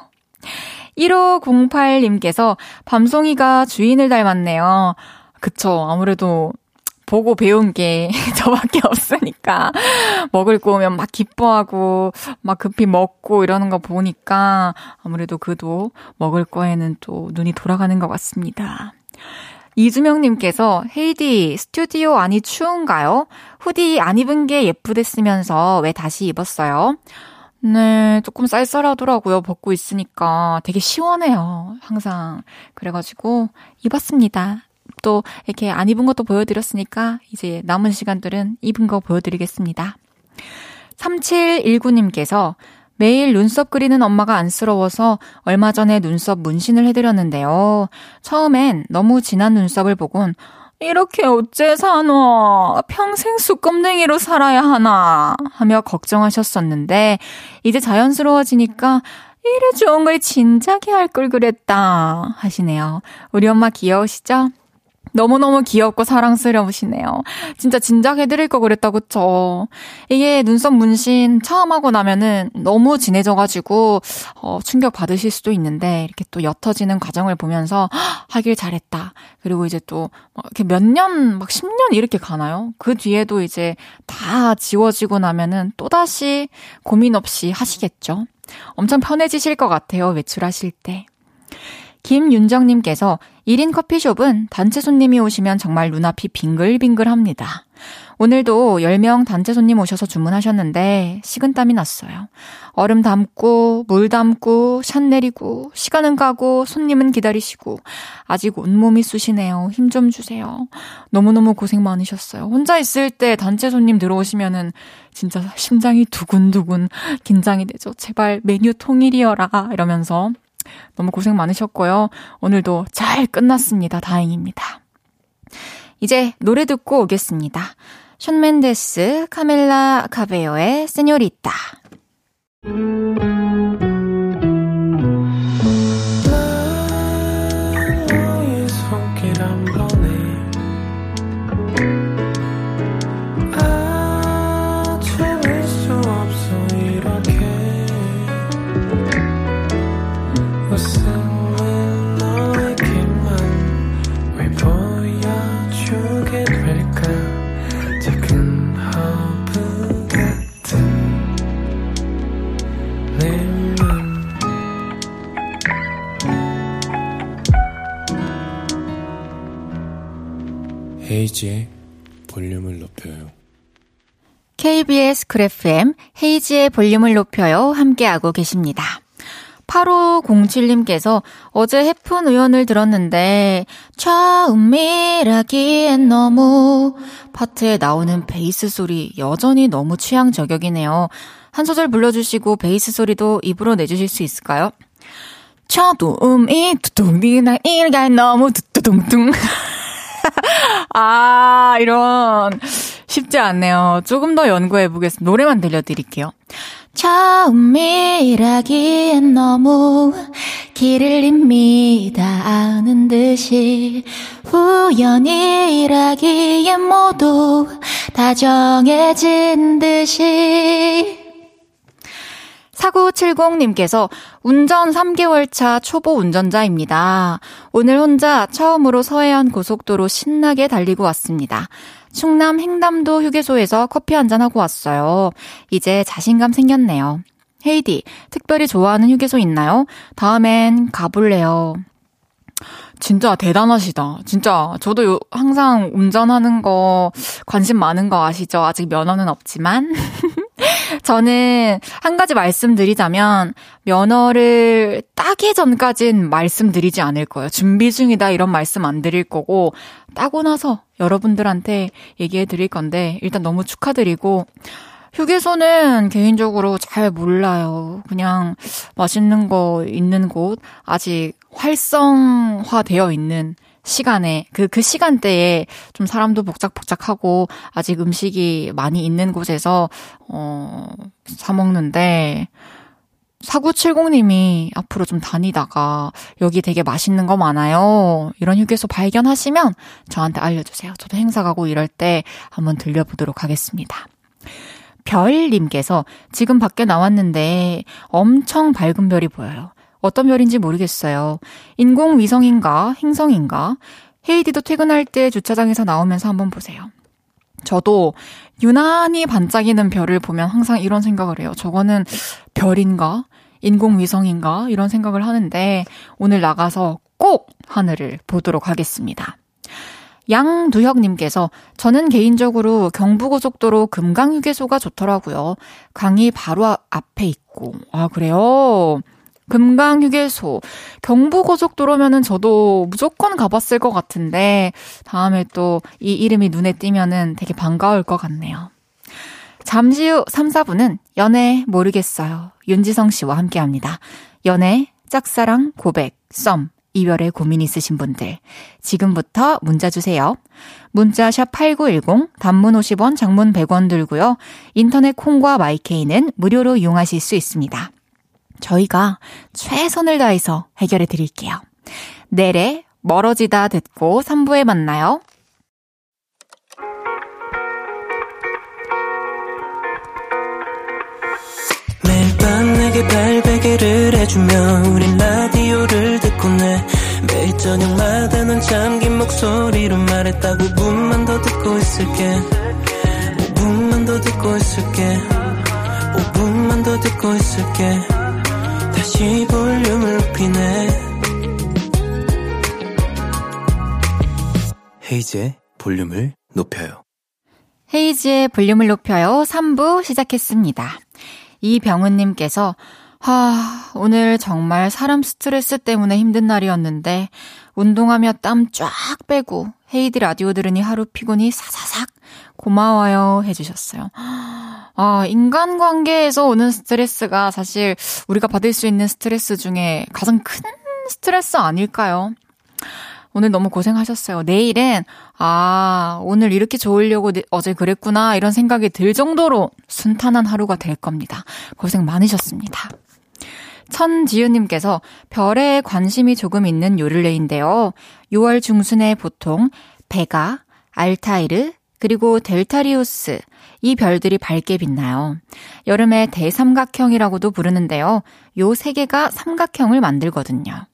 1508님께서 밤송이가 주인을 닮았네요. 그쵸. 아무래도 보고 배운 게 저밖에 없으니까 먹을 거 오면 막 기뻐하고 막 급히 먹고 이러는 거 보니까 아무래도 그도 먹을 거에는 또 눈이 돌아가는 것 같습니다. 이주명님께서 헤이디 스튜디오 안이 추운가요? 후디 안 입은 게 예쁘댔으면서 왜 다시 입었어요? 네, 조금 쌀쌀하더라고요. 벗고 있으니까 되게 시원해요. 항상. 그래가지고 입었습니다. 또 이렇게 안 입은 것도 보여드렸으니까 이제 남은 시간들은 입은 거 보여드리겠습니다. 3719님께서 매일 눈썹 그리는 엄마가 안쓰러워서 얼마 전에 눈썹 문신을 해드렸는데요. 처음엔 너무 진한 눈썹을 보곤 이렇게 어째 사노? 평생 쑥검댕이로 살아야 하나? 하며 걱정하셨었는데, 이제 자연스러워지니까, 이래 좋은 걸 진작에 할 걸 그랬다. 하시네요. 우리 엄마 귀여우시죠? 너무너무 귀엽고 사랑스러우시네요. 진짜 진작 해드릴 거 그랬다, 그쵸? 이게 눈썹 문신 처음 하고 나면은 너무 진해져가지고, 어, 충격 받으실 수도 있는데, 이렇게 또 옅어지는 과정을 보면서, 하길 잘했다. 그리고 이제 또, 이렇게 몇 년, 막 10년 이렇게 가나요? 그 뒤에도 이제 다 지워지고 나면은 또다시 고민 없이 하시겠죠? 엄청 편해지실 것 같아요, 외출하실 때. 김윤정님께서 1인 커피숍은 단체 손님이 오시면 정말 눈앞이 빙글빙글합니다. 오늘도 10명 단체 손님 오셔서 주문하셨는데 식은땀이 났어요. 얼음 담고, 물 담고, 샷 내리고, 시간은 가고, 손님은 기다리시고, 아직 온몸이 쑤시네요. 힘 좀 주세요. 너무너무 고생 많으셨어요. 혼자 있을 때 단체 손님 들어오시면은 진짜 심장이 두근두근 긴장이 되죠. 제발 메뉴 통일이어라. 이러면서 너무 고생 많으셨고요. 오늘도 잘 끝났습니다. 다행입니다. 이제 노래 듣고 오겠습니다. 션 맨데스, 카멜라 카베요의 세뇨리따. 헤이즈의 볼륨을 높여요. KBS 쿨 FM 헤이즈의 볼륨을 높여요. 함께하고 계십니다. 8507님께서 어제 헤픈 우연을 들었는데 처음이라기엔 너무 파트에 나오는 베이스 소리 여전히 너무 취향 저격이네요. 한 소절 불러주시고 베이스 소리도 입으로 내주실 수 있을까요? 처음이 두둥이나 일가 너무 두두둥둥 아, 이런. 쉽지 않네요. 조금 더 연구해 보겠습니다. 노래만 들려드릴게요. 처음이라기엔 너무 길을 잇니다 아는 듯이 우연이라기엔 모두 다 정해진 듯이 4970님께서 운전 3개월 차 초보 운전자입니다. 오늘 혼자 처음으로 서해안 고속도로 신나게 달리고 왔습니다. 충남 행담도 휴게소에서 커피 한잔 하고 왔어요. 이제 자신감 생겼네요. 헤이디, 특별히 좋아하는 휴게소 있나요? 다음엔 가볼래요. 진짜 대단하시다. 진짜 저도 요, 항상 운전하는 거 관심 많은 거 아시죠? 아직 면허는 없지만. 저는 한 가지 말씀드리자면 면허를 따기 전까진 말씀드리지 않을 거예요. 준비 중이다 이런 말씀 안 드릴 거고 따고 나서 여러분들한테 얘기해 드릴 건데 일단 너무 축하드리고 휴게소는 개인적으로 잘 몰라요. 그냥 맛있는 거 있는 곳 아직 활성화되어 있는 시간에 그, 그 시간대에 좀 사람도 복작복작하고 아직 음식이 많이 있는 곳에서, 어, 사 먹는데, 4970님이 앞으로 좀 다니다가 여기 되게 맛있는 거 많아요. 이런 휴게소 발견하시면 저한테 알려주세요. 저도 행사 가고 이럴 때 한번 들려보도록 하겠습니다. 별님께서 지금 밖에 나왔는데 엄청 밝은 별이 보여요. 어떤 별인지 모르겠어요. 인공위성인가 행성인가? 헤이디도 퇴근할 때 주차장에서 나오면서 한번 보세요. 저도 유난히 반짝이는 별을 보면 항상 이런 생각을 해요. 저거는 별인가? 인공위성인가? 이런 생각을 하는데 오늘 나가서 꼭 하늘을 보도록 하겠습니다. 양두혁님께서 저는 개인적으로 경부고속도로 금강휴게소가 좋더라고요. 강이 바로 앞에 있고. 아, 그래요? 금강휴게소. 경부고속도로면은 저도 무조건 가봤을 것 같은데, 다음에 또 이 이름이 눈에 띄면은 되게 반가울 것 같네요. 잠시 후 3, 4분은 연애 모르겠어요. 윤지성 씨와 함께 합니다. 연애, 짝사랑, 고백, 썸, 이별에 고민 있으신 분들. 지금부터 문자 주세요. 문자 샵 8910, 단문 50원, 장문 100원 들고요. 인터넷 콩과 마이케이는 무료로 이용하실 수 있습니다. 저희가 최선을 다해서 해결해 드릴게요. 내래 멀어지다 듣고 3부에 만나요. 매일 밤 내게 발베개를 해주며 우린 라디오를 듣고 내 매일 저녁마다 넌 잠긴 목소리로 말했다 5분만 더 듣고 있을게 5분만 더 듣고 있을게 5분만 더 듣고 있을게 다시 볼륨을 높이네 헤이즈의 볼륨을 높여요. 헤이지의 볼륨을 높여요. 3부 시작했습니다. 이병은님께서, 하, 오늘 정말 사람 스트레스 때문에 힘든 날이었는데, 운동하며 땀 쫙 빼고, 헤이디 라디오 들으니 하루 피곤이 사사삭 고마워요 해주셨어요. 아, 인간관계에서 오는 스트레스가 사실 우리가 받을 수 있는 스트레스 중에 가장 큰 스트레스 아닐까요? 오늘 너무 고생하셨어요. 내일은, 아, 오늘 이렇게 좋으려고 어제 그랬구나, 이런 생각이 들 정도로 순탄한 하루가 될 겁니다. 고생 많으셨습니다. 천지윤님께서 별에 관심이 조금 있는 요를레인데요. 6월 중순에 보통 베가, 알타이르, 그리고 델타리우스, 이 별들이 밝게 빛나요. 여름에 대삼각형이라고도 부르는데요. 요 세 개가 삼각형을 만들거든요.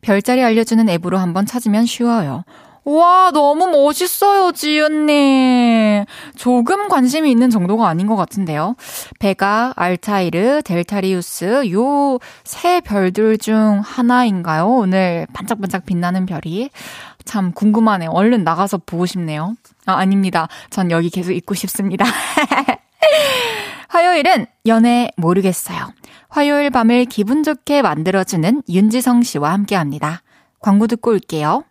별자리 알려주는 앱으로 한번 찾으면 쉬워요. 와, 너무 멋있어요, 지은님. 조금 관심이 있는 정도가 아닌 것 같은데요. 베가, 알타이르, 델타리우스, 요 세 별들 중 하나인가요? 오늘 반짝반짝 빛나는 별이. 참 궁금하네요. 얼른 나가서 보고 싶네요. 아, 아닙니다. 전 여기 계속 있고 싶습니다. 화요일은 연애 모르겠어요. 화요일 밤을 기분 좋게 만들어주는 윤지성 씨와 함께 합니다. 광고 듣고 올게요.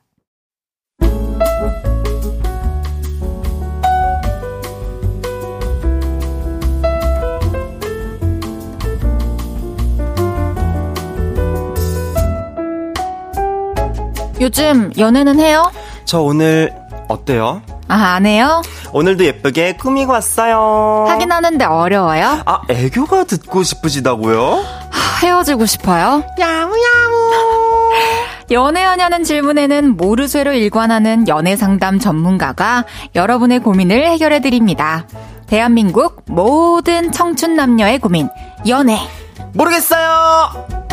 요즘 연애는 해요? 저 오늘 어때요? 아, 안 해요? 오늘도 예쁘게 꾸미고 왔어요. 하긴 하는데 어려워요? 아, 애교가 듣고 싶으시다고요? 하, 헤어지고 싶어요? 야무야무. 연애하냐는 질문에는 모르쇠로 일관하는 연애 상담 전문가가 여러분의 고민을 해결해 드립니다. 대한민국 모든 청춘 남녀의 고민, 연애. 모르겠어요!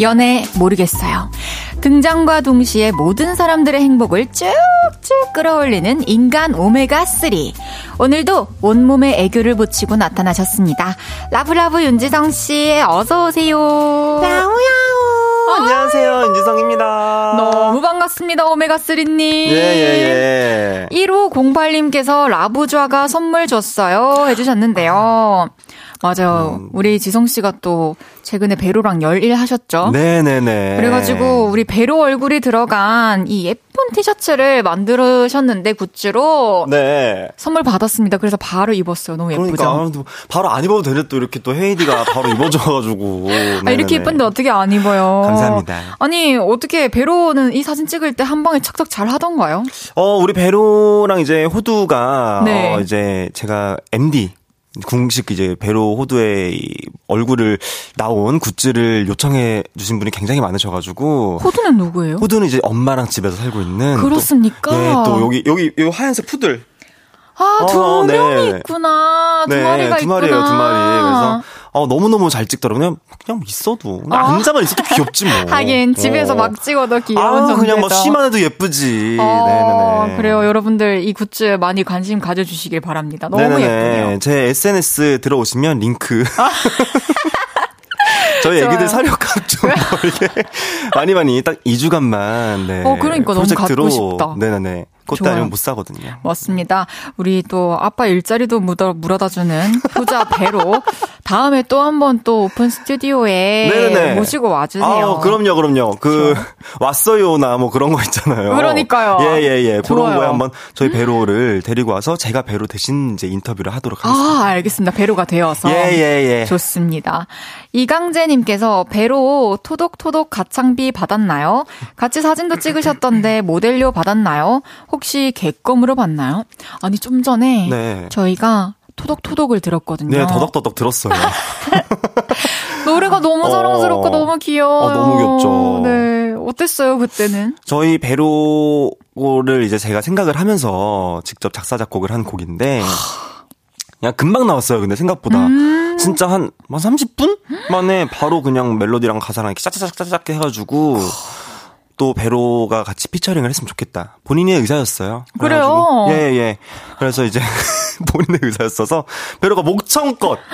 연애 모르겠어요. 등장과 동시에 모든 사람들의 행복을 쭉쭉 끌어올리는 인간 오메가3. 오늘도 온몸에 애교를 붙이고 나타나셨습니다. 라브라브 윤지성 씨, 어서오세요. 야우야우! 안녕하세요, 윤지성입니다. 너무 반갑습니다, 오메가3님. 예, 예, 예. 1508님께서 라부좌가 선물 줬어요. 해주셨는데요. 맞아요. 음. 우리 지성 씨가 또 최근에 배로랑 열일 하셨죠? 네네네. 그래가지고 우리 배로 얼굴이 들어간 이 예쁜 티셔츠를 만들으셨는데 굿즈로 네. 선물 받았습니다. 그래서 바로 입었어요. 너무 예쁘죠? 그러니까 바로 안 입어도 되는데 또 이렇게 또 헤이디가 바로 입어줘가지고. 아, 이렇게 예쁜데 어떻게 안 입어요? 감사합니다. 아니 어떻게 배로는 이 사진 찍을 때 한 방에 착착 잘 하던가요? 어 우리 배로랑 이제 호두가 네. 어, 이제 제가 MD 궁식 이제 배로 호두의 얼굴을 나온 굿즈를 요청해 주신 분이 굉장히 많으셔가지고 호두는 누구예요? 호두는 이제 엄마랑 집에서 살고 있는 그렇습니까? 또, 예, 또 여기 여기 이 하얀색 푸들 아, 두 어, 네. 명이 있구나. 두 네, 마리가 두 마리예요, 두 마리. 그래서 어, 너무너무 잘 찍더라고요. 그냥, 그냥 있어도. 어. 앉아만 있어도 귀엽지 뭐. 하긴, 집에서 어. 막 찍어도 귀여운 아, 그냥 뭐 쉬만 해도 예쁘지. 어, 네네네. 그래요. 여러분들 이 굿즈 많이 관심 가져주시길 바랍니다. 너무 네네네. 예쁘네요. 제 SNS 들어오시면 링크. 저희 애기들 사료값 좀 벌게 많이 많이 딱 2주간만 네. 어 그러니까 너무 갖고 싶다. 네네네. 그것도 아니면 못 사거든요. 맞습니다. 우리 또 아빠 일자리도 묻어, 물어다주는 효자 배로 다음에 또 한 번 또 오픈 스튜디오에 네네 모시고 와주세요. 아, 그럼요, 그럼요. 그 좋아. 왔어요나 뭐 그런 거 있잖아요. 그러니까요. 예, 예, 예. 그런 거에 한번 저희 배로를 데리고 와서 제가 배로 대신 이제 인터뷰를 하도록 하겠습니다. 아, 알겠습니다. 배로가 되어서. 예, 예, 예. 좋습니다. 이강재님께서 배로 토독토독 가창비 받았나요? 같이 사진도 찍으셨던데 모델료 받았나요? 혹시 개껌으로 봤나요? 아니 좀 전에 네. 저희가 토독토독을 들었거든요. 네, 더덕더덕 들었어요. 노래가 너무 어. 사랑스럽고 어, 너무 귀여워요. 어, 너무 귀엽죠. 네. 어땠어요, 그때는? 저희 배로를 이제 제가 생각을 하면서 직접 작사, 작곡을 한 곡인데, 그냥 금방 나왔어요, 근데 생각보다. 음~ 진짜 한, 한 30분? 만에 바로 그냥 멜로디랑 가사랑 이렇게 짜짜짜짜짜 해가지고, 또 배로가 같이 피처링을 했으면 좋겠다. 본인의 의사였어요. 그래요? 예, 예. 그래서 이제 본인의 의사였어서 배로가 목청껏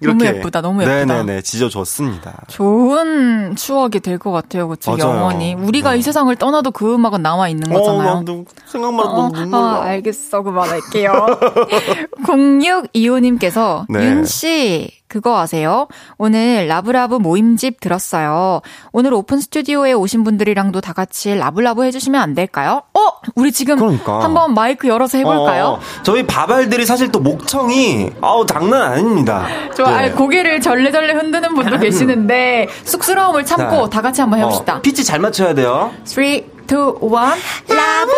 너무 예쁘다, 너무 예쁘다. 네네네, 짖어줬습니다. 좋은 추억이 될 것 같아요, 그쵸? 맞아요. 영원히. 우리가 네. 이 세상을 떠나도 그 음악은 남아 있는 어, 거잖아요. 어, 나 생각만 해도 어, 눈물 어, 알겠어, 그만할게요. 0625님께서 네. 윤씨, 그거 아세요? 오늘 라브라브 모임집 들었어요. 오늘 오픈 스튜디오에 오신 분들이랑도 다 같이 라브라브 해주시면 안 될까요? 어? 우리 지금 그러니까. 한번 마이크 열어서 해볼까요? 어, 저희 밥알들이 사실 또 목청이 아우 장난 아닙니다. 저 네. 고개를 절레절레 흔드는 분도 계시는데 쑥스러움을 참고 자, 다 같이 한번 해봅시다. 어, 피치 잘 맞춰야 돼요. 3, 2, 1 라브라브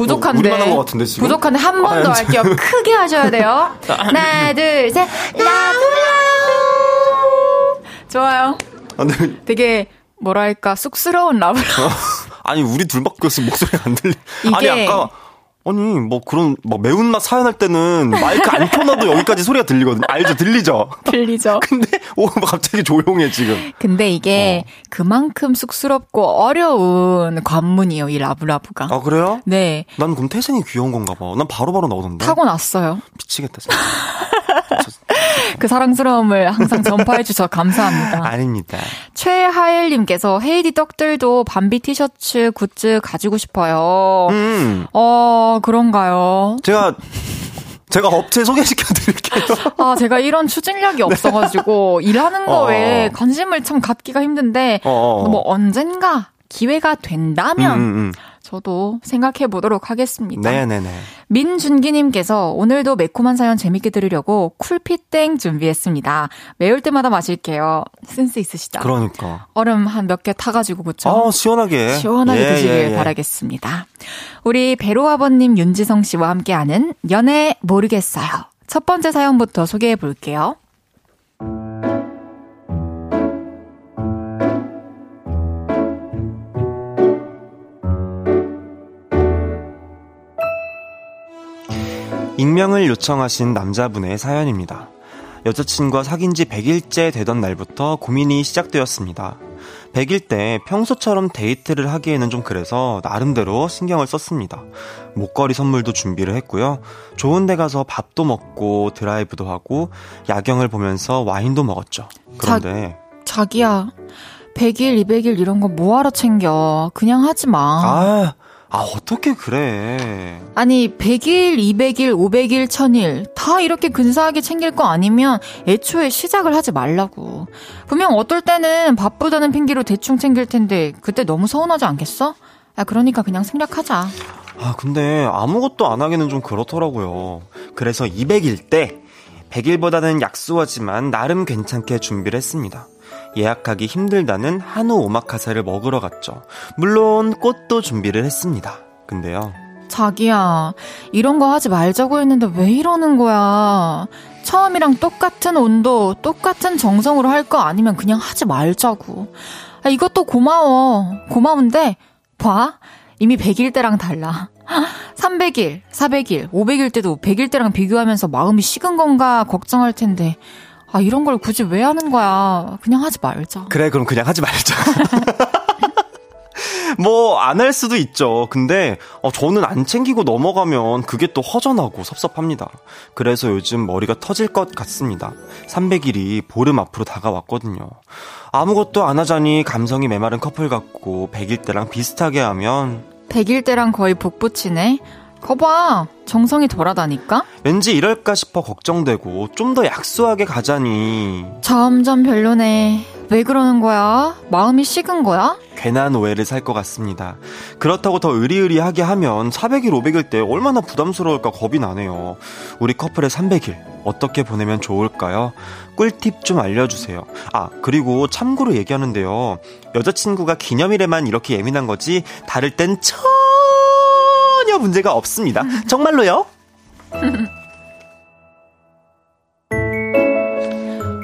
부족한데. 어, 같은데? 부족한데 한 번더 아, 할게요. 크게 하셔야 돼요. 하나, 둘, 셋. 라브라 좋아요. 아, 네. 되게 뭐랄까 쑥스러운 라브라 아니 우리 둘밖에 없으면 목소리가 안 들리. 아니 아까 아니 뭐 그런 뭐 매운맛 사연할 때는 마이크 안 켜놔도 여기까지 소리가 들리거든요. 알죠? 들리죠? 들리죠. 근데 오 갑자기 조용해 지금. 근데 이게 어. 그만큼 쑥스럽고 어려운 관문이에요. 이 라브라브가. 아 그래요? 네. 난 그럼 태생이 귀여운 건가 봐. 난 바로바로 나오던데. 타고 났어요. 미치겠다. 진짜. 그 사랑스러움을 항상 전파해 주셔서 감사합니다. 아닙니다. 최하일님께서 헤이디 떡들도 밤비 티셔츠 굿즈 가지고 싶어요. 음. 어 그런가요? 제가 제가 업체 소개시켜 드릴게요. 아, 제가 이런 추진력이 없어가지고, 네. 일하는 거에 어. 관심을 참 갖기가 힘든데, 어. 뭐 언젠가 기회가 된다면, 음, 음, 음. 저도 생각해 보도록 하겠습니다. 네네네. 민준기님께서 오늘도 매콤한 사연 재밌게 들으려고 쿨피땡 준비했습니다. 매울 때마다 마실게요. 센스 있으시다. 그러니까. 얼음 한 몇 개 타가지고 그쵸? 어, 시원하게. 시원하게 예, 드시길 예, 예. 바라겠습니다. 우리 배로 아버님 윤지성 씨와 함께하는 연애 모르겠어요. 첫 번째 사연부터 소개해 볼게요. 익명을 요청하신 남자분의 사연입니다. 여자친구와 사귄 지 100일째 되던 날부터 고민이 시작되었습니다. 100일 때 평소처럼 데이트를 하기에는 좀 그래서 나름대로 신경을 썼습니다. 목걸이 선물도 준비를 했고요. 좋은 데 가서 밥도 먹고 드라이브도 하고 야경을 보면서 와인도 먹었죠. 그런데 자, 자기야 100일, 200일 이런 거 뭐하러 챙겨. 그냥 하지 마. 아, 아, 어떻게 그래. 아니, 100일, 200일, 500일, 1000일, 다 이렇게 근사하게 챙길 거 아니면 애초에 시작을 하지 말라고. 분명 어떨 때는 바쁘다는 핑계로 대충 챙길 텐데, 그때 너무 서운하지 않겠어? 아, 그러니까 그냥 생략하자. 아, 근데 아무것도 안 하기는 좀 그렇더라고요. 그래서 200일 때, 100일보다는 약소하지만 나름 괜찮게 준비를 했습니다. 예약하기 힘들다는 한우 오마카세를 먹으러 갔죠. 물론 꽃도 준비를 했습니다. 근데요. 자기야, 이런 거 하지 말자고 했는데 왜 이러는 거야? 처음이랑 똑같은 온도, 똑같은 정성으로 할 거 아니면 그냥 하지 말자고. 아, 이것도 고마워. 고마운데, 봐. 이미 100일 때랑 달라. 300일, 400일, 500일 때도 100일 때랑 비교하면서 마음이 식은 건가 걱정할 텐데. 아, 이런 걸 굳이 왜 하는 거야? 그냥 하지 말자. 그래, 그럼 그냥 하지 말자. 뭐, 안 할 수도 있죠. 근데, 어, 저는 안 챙기고 넘어가면 그게 또 허전하고 섭섭합니다. 그래서 요즘 머리가 터질 것 같습니다. 300일이 보름 앞으로 다가왔거든요. 아무것도 안 하자니 감성이 메마른 커플 같고, 100일 때랑 비슷하게 하면, 100일 때랑 거의 복붙이네? 거봐, 정성이 덜하다니까? 왠지 이럴까 싶어 걱정되고 좀 더 약소하게 가자니. 점점 별로네. 왜 그러는 거야? 마음이 식은 거야? 괜한 오해를 살 것 같습니다. 그렇다고 더 의리의리하게 하면 400일, 500일 때 얼마나 부담스러울까 겁이 나네요. 우리 커플의 300일 어떻게 보내면 좋을까요? 꿀팁 좀 알려주세요. 아, 그리고 참고로 얘기하는데요. 여자친구가 기념일에만 이렇게 예민한 거지 다를 땐 전혀 문제가 없습니다. 정말로요?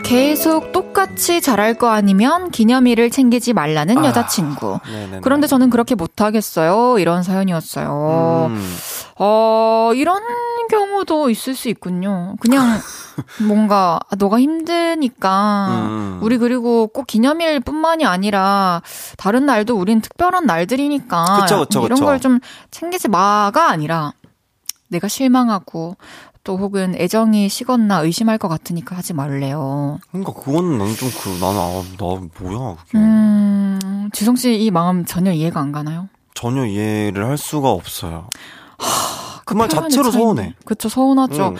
계속 똑같이 잘할 거 아니면 기념일을 챙기지 말라는 아, 여자친구. 네네네. 그런데 저는 그렇게 못하겠어요. 이런 사연이었어요. 음. 어, 이런 경우도 있을 수 있군요. 그냥 뭔가 아, 너가 힘드니까 음. 우리 그리고 꼭 기념일뿐만이 아니라 다른 날도 우린 특별한 날들이니까 그쵸, 그쵸, 이런 걸 좀 챙기지 마가 아니라 내가 실망하고 또 혹은 애정이 식었나 의심할 것 같으니까 하지 말래요. 그러니까 그거는 나는 좀그 나는 아, 나 뭐야 그게. 음, 지성 씨 이 마음 전혀 이해가 안 가나요? 전혀 이해를 할 수가 없어요. 그말 그 자체로 서운해. 그쵸 서운하죠. 응.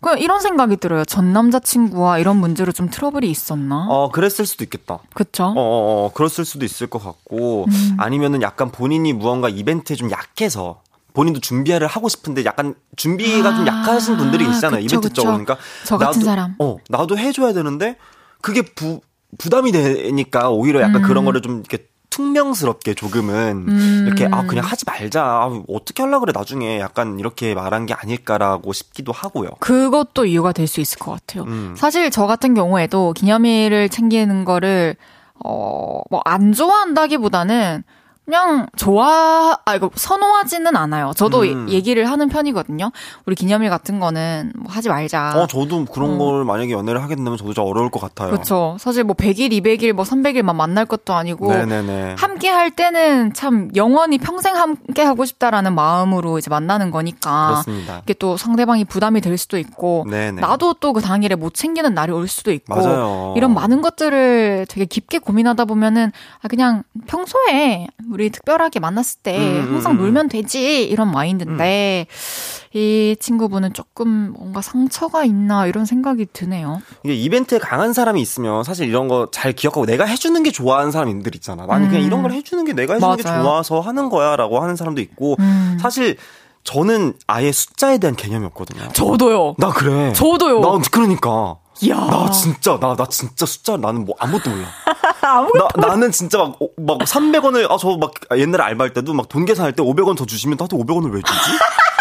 그 이런 생각이 들어요. 전 남자친구와 이런 문제로 좀 트러블이 있었나? 어, 그랬을 수도 있겠다. 그쵸? 어, 어, 어 그랬을 수도 있을 것 같고, 음. 아니면은 약간 본인이 무언가 이벤트에 좀 약해서, 본인도 준비를 하고 싶은데 약간 준비가 아, 좀 약하신 분들이. 그쵸, 이벤트 쪽으로. 그러니까 저 같은 나도, 사람. 어, 나도 해줘야 되는데 그게 부 부담이 되니까 오히려 약간 음. 그런 거를 좀 이렇게 퉁명스럽게 조금은 음. 이렇게 아 그냥 하지 말자 아, 어떻게 하려 그래 나중에 약간 이렇게 말한 게 아닐까라고 싶기도 하고요. 그것도 이유가 될 수 있을 것 같아요. 음. 사실 저 같은 경우에도 기념일을 챙기는 거를 어뭐 안 좋아한다기보다는 그냥 좋아, 아, 이거 선호하지는 않아요. 저도 음. 얘기를 하는 편이거든요. 우리 기념일 같은 거는 뭐 하지 말자. 어, 저도 그런 어. 걸 만약에 연애를 하게 되면 저도 좀 어려울 것 같아요. 그렇죠. 사실 뭐 100일, 200일, 뭐 300일만 만날 것도 아니고. 네네네. 함께 할 때는 참 영원히 평생 함께 하고 싶다라는 마음으로 이제 만나는 거니까. 그렇습니다. 이게 또 상대방이 부담이 될 수도 있고. 네네. 나도 또 그 당일에 못 챙기는 날이 올 수도 있고. 맞아요. 이런 많은 것들을 되게 깊게 고민하다 보면은 아, 그냥 평소에 우리 특별하게 만났을 때 음, 음 항상 음, 놀면 되지 이런 마인드인데 음. 이 친구분은 조금 뭔가 상처가 있나 이런 생각이 드네요. 이게 이벤트에 강한 사람이 있으면 사실 이런 거 잘 기억하고 내가 해주는 게 좋아하는 사람들 있잖아. 나는 그냥 이런 걸 해주는 게 내가 해주는 맞아요. 게 좋아서 하는 거야라고 하는 사람도 있고 사실 저는 아예 숫자에 대한 개념이 없거든요. 저도요. 나 그래. 저도요. 나 그러니까. 야. 나 진짜 나 나 진짜 숫자 나는 뭐 아무것도 몰라. 아무것도 나 나는 진짜 막막 300원을 아 저 막 옛날에 알바할 때도 막 돈 계산할 때 500원 더 주시면 나도 500원을 왜 주지?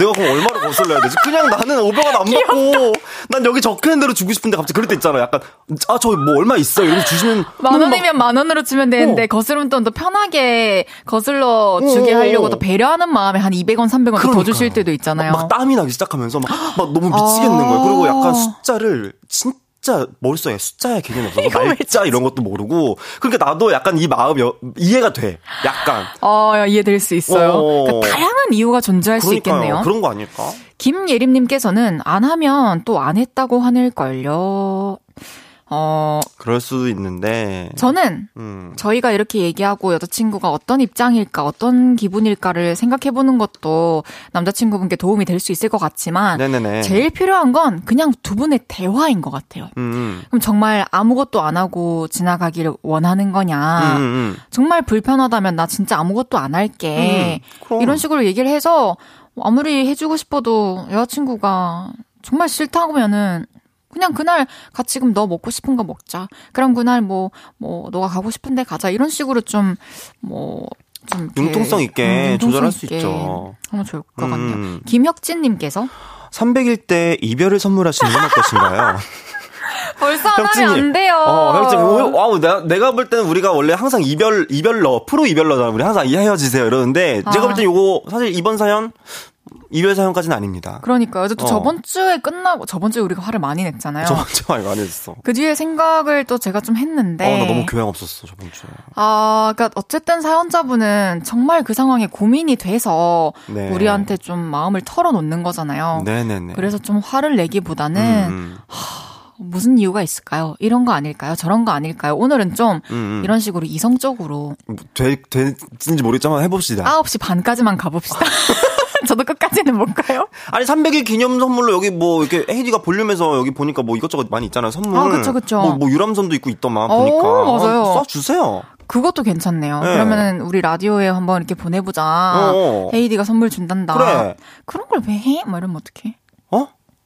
내가 그럼 얼마를 거슬러야 되지? 그냥 나는 500원 안 받고 난 여기 적혀있는 대로 주고 싶은데 갑자기 그럴 때 있잖아. 약간 아 저 뭐 얼마 있어 이러고 주시면 만 원이면 만 원으로 주면 되는데 어. 거스름 돈도 편하게 거슬러 주게 어. 하려고 또 배려하는 마음에 한 200원 300원 더 주실 때도 있잖아요. 막, 막 땀이 나기 시작하면서 막, 막 너무 미치겠는 거예요. 그리고 약간 숫자를 진짜 숫자 머릿속에 숫자의 개념이 없어서 날짜 이런 것도 모르고 그러니까 나도 약간 이 마음 여, 이해가 돼. 약간. 어 이해될 수 있어요. 어, 그러니까 다양한 이유가 존재할 그러니까요. 수 있겠네요. 그런 거 아닐까? 김예림님께서는 안 하면 또 안 했다고 하늘걸요. 어. 그럴 수도 있는데. 저는, 음. 저희가 이렇게 얘기하고 여자친구가 어떤 입장일까, 어떤 기분일까를 생각해보는 것도 남자친구분께 도움이 될 수 있을 것 같지만. 네네네. 제일 필요한 건 그냥 두 분의 대화인 것 같아요. 음. 그럼 정말 아무것도 안 하고 지나가기를 원하는 거냐. 음. 음. 정말 불편하다면 나 진짜 아무것도 안 할게. 음. 이런 식으로 얘기를 해서 아무리 해주고 싶어도 여자친구가 정말 싫다고면은 그냥 그날 같이 그럼 너 먹고 싶은 거 먹자. 그럼 그날 뭐, 뭐, 너가 가고 싶은데 가자. 이런 식으로 좀, 뭐, 좀. 융통성 있게 음, 융통성 조절할 수 있죠. 하면 좋을 것 음. 같네요. 김혁진님께서 300일 때 이별을 선물하시는 건 어떠신가요? 벌써 안 하면 안 돼요. 어, 혁진, 와우, 내가, 내가 볼 때는 우리가 원래 항상 이별, 이별러, 프로 이별러잖아. 우리 항상 헤어지세요. 이러는데, 아. 제가 볼 때 요거, 사실 이번 사연, 이별 사연까지는 아닙니다. 그러니까요. 또 어. 저번 주에 끝나고 저번 주에 우리가 화를 많이 냈잖아요. 저번 주에 많이 냈어. 그 뒤에 생각을 또 제가 좀 했는데. 어, 나 너무 교양 없었어 저번 주에. 아, 그러니까 어쨌든 사연자분은 정말 그 상황에 고민이 돼서 네. 우리한테 좀 마음을 털어놓는 거잖아요. 네네네. 그래서 좀 화를 내기보다는 음. 음. 하, 무슨 이유가 있을까요? 이런 거 아닐까요? 저런 거 아닐까요? 오늘은 좀 음, 음. 이런 식으로 이성적으로 뭐, 되, 되는지 모르겠지만 해봅시다. 9시 반까지만 가봅시다. 저도 끝까지는 못 가요. 아니 300일 기념 선물로 여기 뭐 이렇게 헤이디가 볼륨에서 여기 보니까 뭐 이것저것 많이 있잖아요. 선물. 아, 그쵸, 그쵸. 뭐, 뭐 유람선도 있고 있더만 보니까. 오, 맞아요. 아, 써 주세요. 그것도 괜찮네요. 네. 그러면은 우리 라디오에 한번 이렇게 보내보자. 어. 헤이디가 선물 준단다. 그래. 그런 걸 왜 해? 뭐 이러면 어떡해?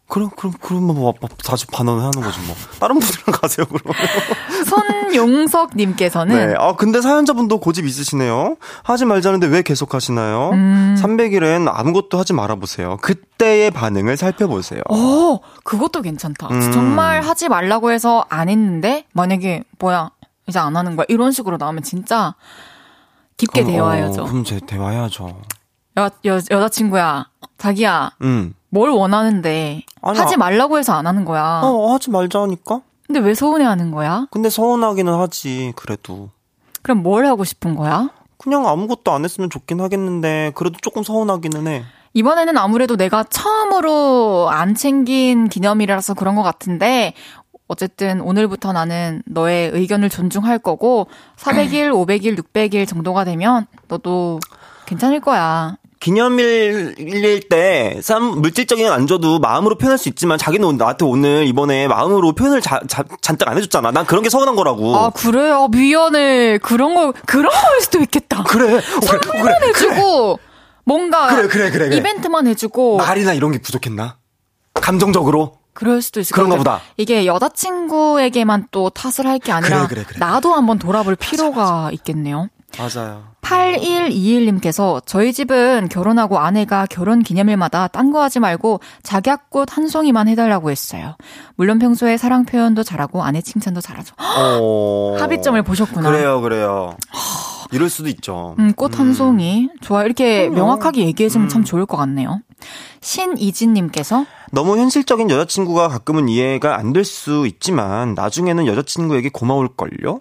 어? 그럼 그럼 그러면 뭐 자주 반원을 하는 거지 뭐. 다른 분들랑 가세요 그럼. 손용석 님께서는 네. 아 근데 사연자분도 고집 있으시네요. 하지 말자는데 왜 계속 하시나요? 음. 300일엔 아무것도 하지 말아 보세요. 그때의 반응을 살펴보세요. 어, 그것도 괜찮다. 음. 정말 하지 말라고 해서 안 했는데 만약에 뭐야 이제 안 하는 거야 이런 식으로 나오면 진짜 깊게 그럼, 대화해야죠. 어, 그럼 제 대화해야죠. 여, 여, 여자친구야, 자기야, 음. 뭘 원하는데 아니, 하지 말라고 해서 안 하는 거야. 어, 하지 말자니까. 근데 왜 서운해하는 거야? 근데 서운하기는 하지 그래도. 그럼 뭘 하고 싶은 거야? 그냥 아무것도 안 했으면 좋긴 하겠는데 그래도 조금 서운하기는 해. 이번에는 아무래도 내가 처음으로 안 챙긴 기념이라서 그런 것 같은데 어쨌든 오늘부터 나는 너의 의견을 존중할 거고 400일, 500일, 600일 정도가 되면 너도 괜찮을 거야. 기념일일 때, 쌈, 물질적인 안 줘도 마음으로 표현할 수 있지만 자기는 나한테 오늘 이번에 마음으로 표현을 자, 자, 잔뜩 안 해줬잖아. 난 그런 게 서운한 거라고. 아, 그래요? 미안해. 그런 거, 그런 거일 수도 있겠다. 그래. 선물만 그래, 해주고, 그래. 뭔가. 그래, 그래, 그래, 이벤트만 해주고. 말이나 이런 게 부족했나? 감정적으로? 그럴 수도 있을 그런가 보다. 이게 여자친구에게만 또 탓을 할 게 아니라 그래, 나도 한번 돌아볼 필요가 맞아, 맞아. 있겠네요. 맞아요. 8121님께서 저희 집은 결혼하고 아내가 결혼 기념일마다 딴 거 하지 말고 작약꽃 한 송이만 해달라고 했어요. 물론 평소에 사랑 표현도 잘하고 아내 칭찬도 잘하죠. 어... 합의점을 보셨구나. 그래요, 그래요. 이럴 수도 있죠. 음, 꽃한 음. 송이. 좋아. 이렇게. 명확하게 얘기해주면 음. 참 좋을 것 같네요. 신이진님께서 너무 현실적인 여자친구가 가끔은 이해가 안 될 수 있지만 나중에는 여자친구에게 고마울걸요?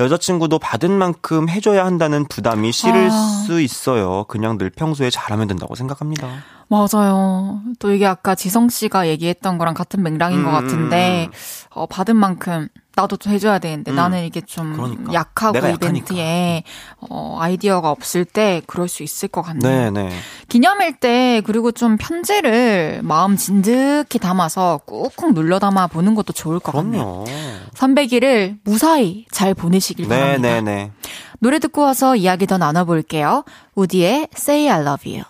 여자친구도 받은 만큼 해줘야 한다는 부담이 싫을 아. 수 있어요. 그냥 늘 평소에 잘하면 된다고 생각합니다. 맞아요. 또 이게 아까 지성 씨가 얘기했던 거랑 같은 맥락인 음, 것 같은데, 어, 받은 만큼 나도 좀 해줘야 되는데 음. 나는 이게 좀 그러니까. 약하고 이벤트에 어, 아이디어가 없을 때 그럴 수 있을 것 같네요. 네네. 기념일 때 그리고 좀 편지를 마음 진득히 담아서 꾹꾹 눌러 담아 보는 것도 좋을 것 그럼요. 같네요. 300일을 무사히 잘 보내시길 바랍니다. 네네네. 노래 듣고 와서 이야기 더 나눠볼게요. 우디의 Say I Love You.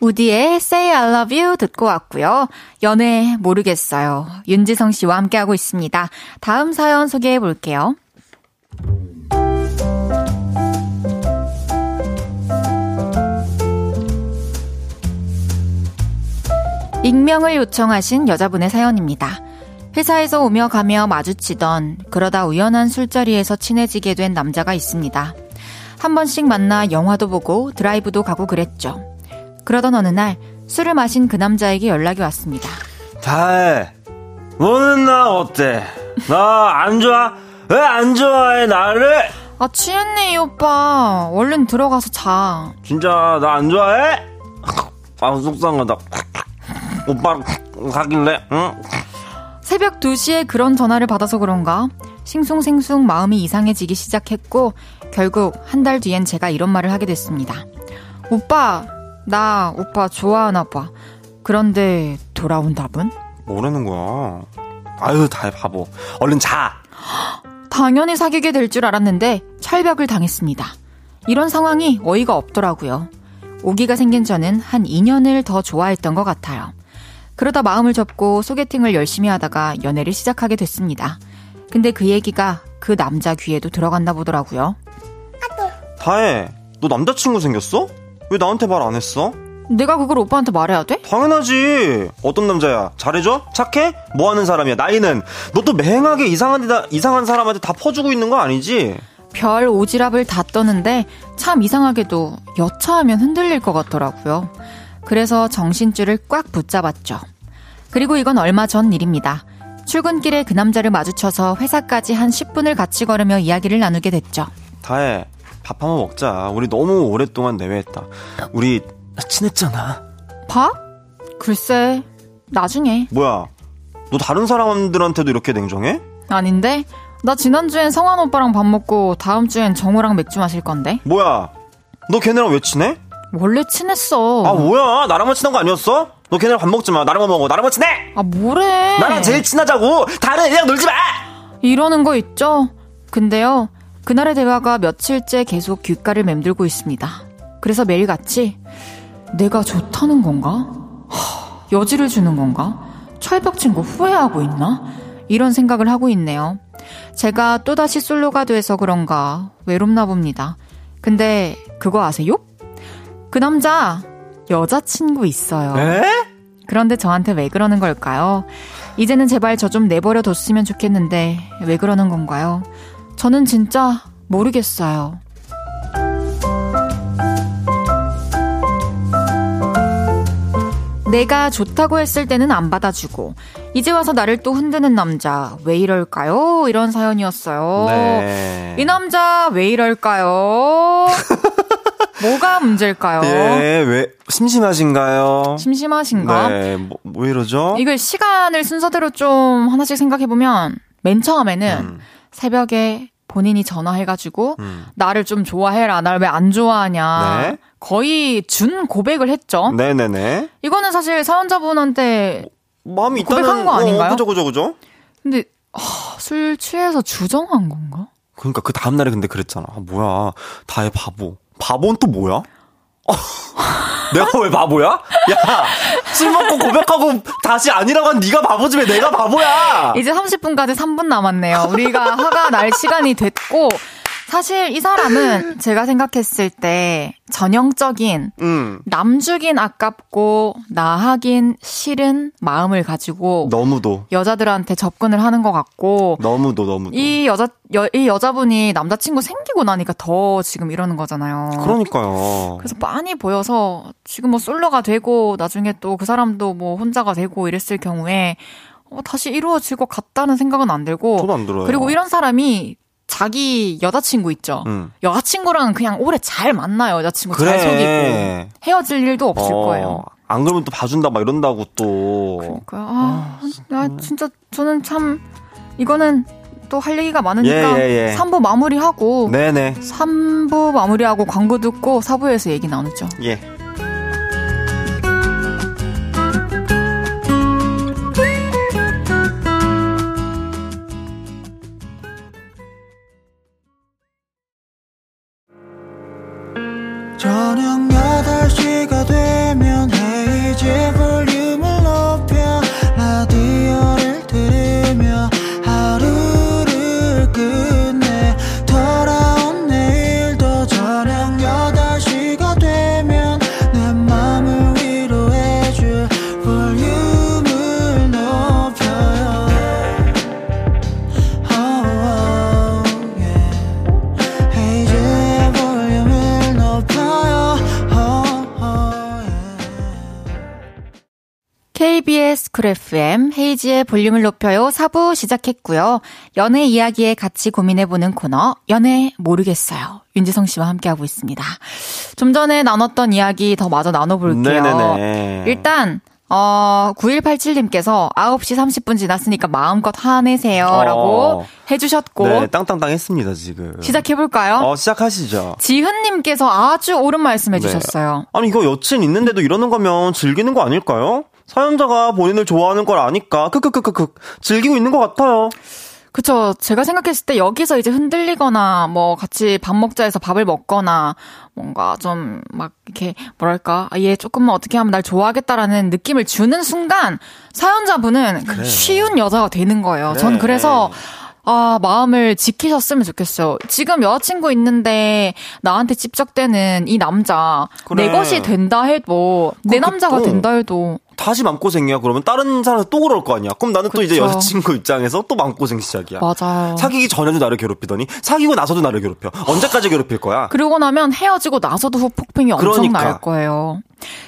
우디의 Say I Love You 듣고 왔고요. 연애 모르겠어요. 윤지성 씨와 함께하고 있습니다. 다음 사연 소개해 볼게요. 익명을 요청하신 여자분의 사연입니다. 회사에서 오며 가며 마주치던 그러다 우연한 술자리에서 친해지게 된 남자가 있습니다. 한 번씩 만나 영화도 보고 드라이브도 가고 그랬죠. 그러던 어느 날 술을 마신 그 남자에게 연락이 왔습니다. 다해. 너는 나 어때? 나 안 좋아? 왜 안 좋아해 나를? 아 취했네 이 오빠. 얼른 들어가서 자. 진짜 나 안 좋아해? 아 속상하다. 오빠랑 사귈래? 응? 새벽 2시에 그런 전화를 받아서 그런가? 싱숭생숭 마음이 이상해지기 시작했고 결국 한 달 뒤엔 제가 이런 말을 하게 됐습니다. 오빠, 나 오빠 좋아하나 봐. 그런데 돌아온 답은? 뭐라는 거야? 아유, 다 바보. 얼른 자! 당연히 사귀게 될 줄 알았는데 철벽을 당했습니다. 이런 상황이 어이가 없더라고요. 오기가 생긴 저는 한 2년을 더 좋아했던 것 같아요. 그러다 마음을 접고 소개팅을 열심히 하다가 연애를 시작하게 됐습니다. 근데 그 얘기가 그 남자 귀에도 들어갔나 보더라고요. 다혜, 너 남자친구 생겼어? 왜 나한테 말 안 했어? 내가 그걸 오빠한테 말해야 돼? 당연하지. 어떤 남자야? 잘해줘? 착해? 뭐 하는 사람이야? 나이는? 너 또 맹하게 이상한 데다, 이상한 사람한테 다 퍼주고 있는 거 아니지? 별 오지랖을 다 떠는데 참 이상하게도 여차하면 흔들릴 것 같더라고요. 그래서 정신줄을 꽉 붙잡았죠. 그리고 이건 얼마 전 일입니다. 출근길에 그 남자를 마주쳐서 회사까지 한 10분을 같이 걸으며 이야기를 나누게 됐죠. 다해. 밥 한번 먹자. 우리 너무 오랫동안 내외했다. 우리 친했잖아. 밥? 글쎄, 나중에. 뭐야? 너 다른 사람들한테도 이렇게 냉정해? 아닌데? 나 지난주엔 성환 오빠랑 밥 먹고 다음 주엔 정우랑 맥주 마실 건데. 뭐야? 너 걔네랑 왜 친해? 원래 친했어. 아 뭐야? 나랑만 친한 거 아니었어? 너 걔네랑 밥 먹지 마. 나랑만 먹어. 나랑만 친해. 아 뭐래? 나랑 제일 친하자고. 다른 애랑 놀지 마. 이러는 거 있죠? 근데요. 그날의 대화가 며칠째 계속 귓가를 맴돌고 있습니다. 그래서 매일같이 내가 좋다는 건가? 하, 여지를 주는 건가? 철벽 친 거 후회하고 있나? 이런 생각을 하고 있네요. 제가 또다시 솔로가 돼서 그런가 외롭나 봅니다. 근데 그거 아세요? 그 남자 여자친구 있어요. 에? 그런데 저한테 왜 그러는 걸까요? 이제는 제발 저 좀 내버려 뒀으면 좋겠는데 왜 그러는 건가요? 저는 진짜 모르겠어요. 내가 좋다고 했을 때는 안 받아주고 이제 와서 나를 또 흔드는 남자 왜 이럴까요? 이런 사연이었어요. 네. 이 남자 왜 이럴까요? 뭐가 문제일까요? 예, 왜 심심하신가요? 심심하신가? 네, 뭐, 뭐 이러죠? 이걸 시간을 순서대로 좀 하나씩 생각해 보면 맨 처음에는 음. 새벽에 본인이 전화해가지고 음. 나를 좀 좋아해라 나를 왜안 좋아하냐 네. 거의 준 고백을 했죠. 네네네. 이거는 사실 사연자분한테 마음이 고백한 있다는 거 아닌가요? 어, 그죠 그죠 그죠. 근데 아, 술 취해서 주정한 건가? 그러니까 그 다음 날에 근데 그랬잖아. 아, 뭐야? 다의 바보. 바보는 또 뭐야? 어, 내가 왜 바보야? 야, 술 먹고 고백하고 다시 아니라고 한 네가 바보지 왜 내가 바보야? 이제 30분까지 3분 남았네요. 우리가 화가 날 시간이 됐고 사실 이 사람은 제가 생각했을 때 전형적인 음. 남주긴 아깝고 나하긴 싫은 마음을 가지고 너무도 여자들한테 접근을 하는 것 같고 너무도 너무도. 이 여자 여, 이 여자분이 남자친구 생기고 나니까 더 지금 이러는 거잖아요. 그러니까요. 그래서 많이 보여서 지금 뭐 솔로가 되고 나중에 또 그 사람도 뭐 혼자가 되고 이랬을 경우에 어, 다시 이루어질 것 같다는 생각은 안 들고 저도 안 들어요. 그리고 이런 사람이 자기 여자친구 있죠. 음. 여자친구랑 그냥 오래 잘 만나요. 여자친구 그래. 잘 속이고 헤어질 일도 없을 어, 거예요. 안 그러면 또 봐준다 막 이런다고 또. 그러니까요. 아, 아, 진짜 저는 참 이거는 또 할 얘기가 많으니까 예, 예, 예. 3부 마무리하고 네네. 3부 마무리하고 광고 듣고 4부에서 얘기 나누죠. 예. KBS 쿨 FM 헤이지의 볼륨을 높여요 4부 시작했고요. 연애 이야기에 같이 고민해보는 코너 연애 모르겠어요. 윤지성 씨와 함께하고 있습니다. 좀 전에 나눴던 이야기 더 마저 나눠볼게요. 네네네. 일단 어 9187님께서 9시 30분 지났으니까 마음껏 화내세요 라고 어. 해주셨고 네, 땅땅땅 했습니다, 지금. 시작해볼까요? 어, 시작하시죠. 지훈님께서 아주 옳은 말씀 해주셨어요. 아니, 이거 여친 있는데도 이러는 거면 즐기는 거 아닐까요? 사연자가 본인을 좋아하는 걸 아니까, 크크크크크, 즐기고 있는 것 같아요. 그쵸. 제가 생각했을 때 여기서 이제 흔들리거나, 뭐, 같이 밥 먹자 해서 밥을 먹거나, 뭔가 좀, 막, 이렇게, 뭐랄까, 아, 얘 조금만 어떻게 하면 날 좋아하겠다라는 느낌을 주는 순간, 사연자분은 쉬운 여자가 되는 거예요. 전 그래. 그래서, 아, 마음을 지키셨으면 좋겠어요. 지금 여자친구 있는데 나한테 집적되는 이 남자 그래. 내 것이 된다 해도 내 남자가 된다 해도 다시 마음고생이야. 그러면 다른 사람 또 그럴 거 아니야. 그럼 나는 그쵸. 또 이제 여자친구 입장에서 또 마음고생 시작이야. 맞아요. 사귀기 전에도 나를 괴롭히더니 사귀고 나서도 나를 괴롭혀. 언제까지 괴롭힐 거야? 그러고 나면 헤어지고 나서도 후폭풍이 엄청 그러니까. 날 거예요.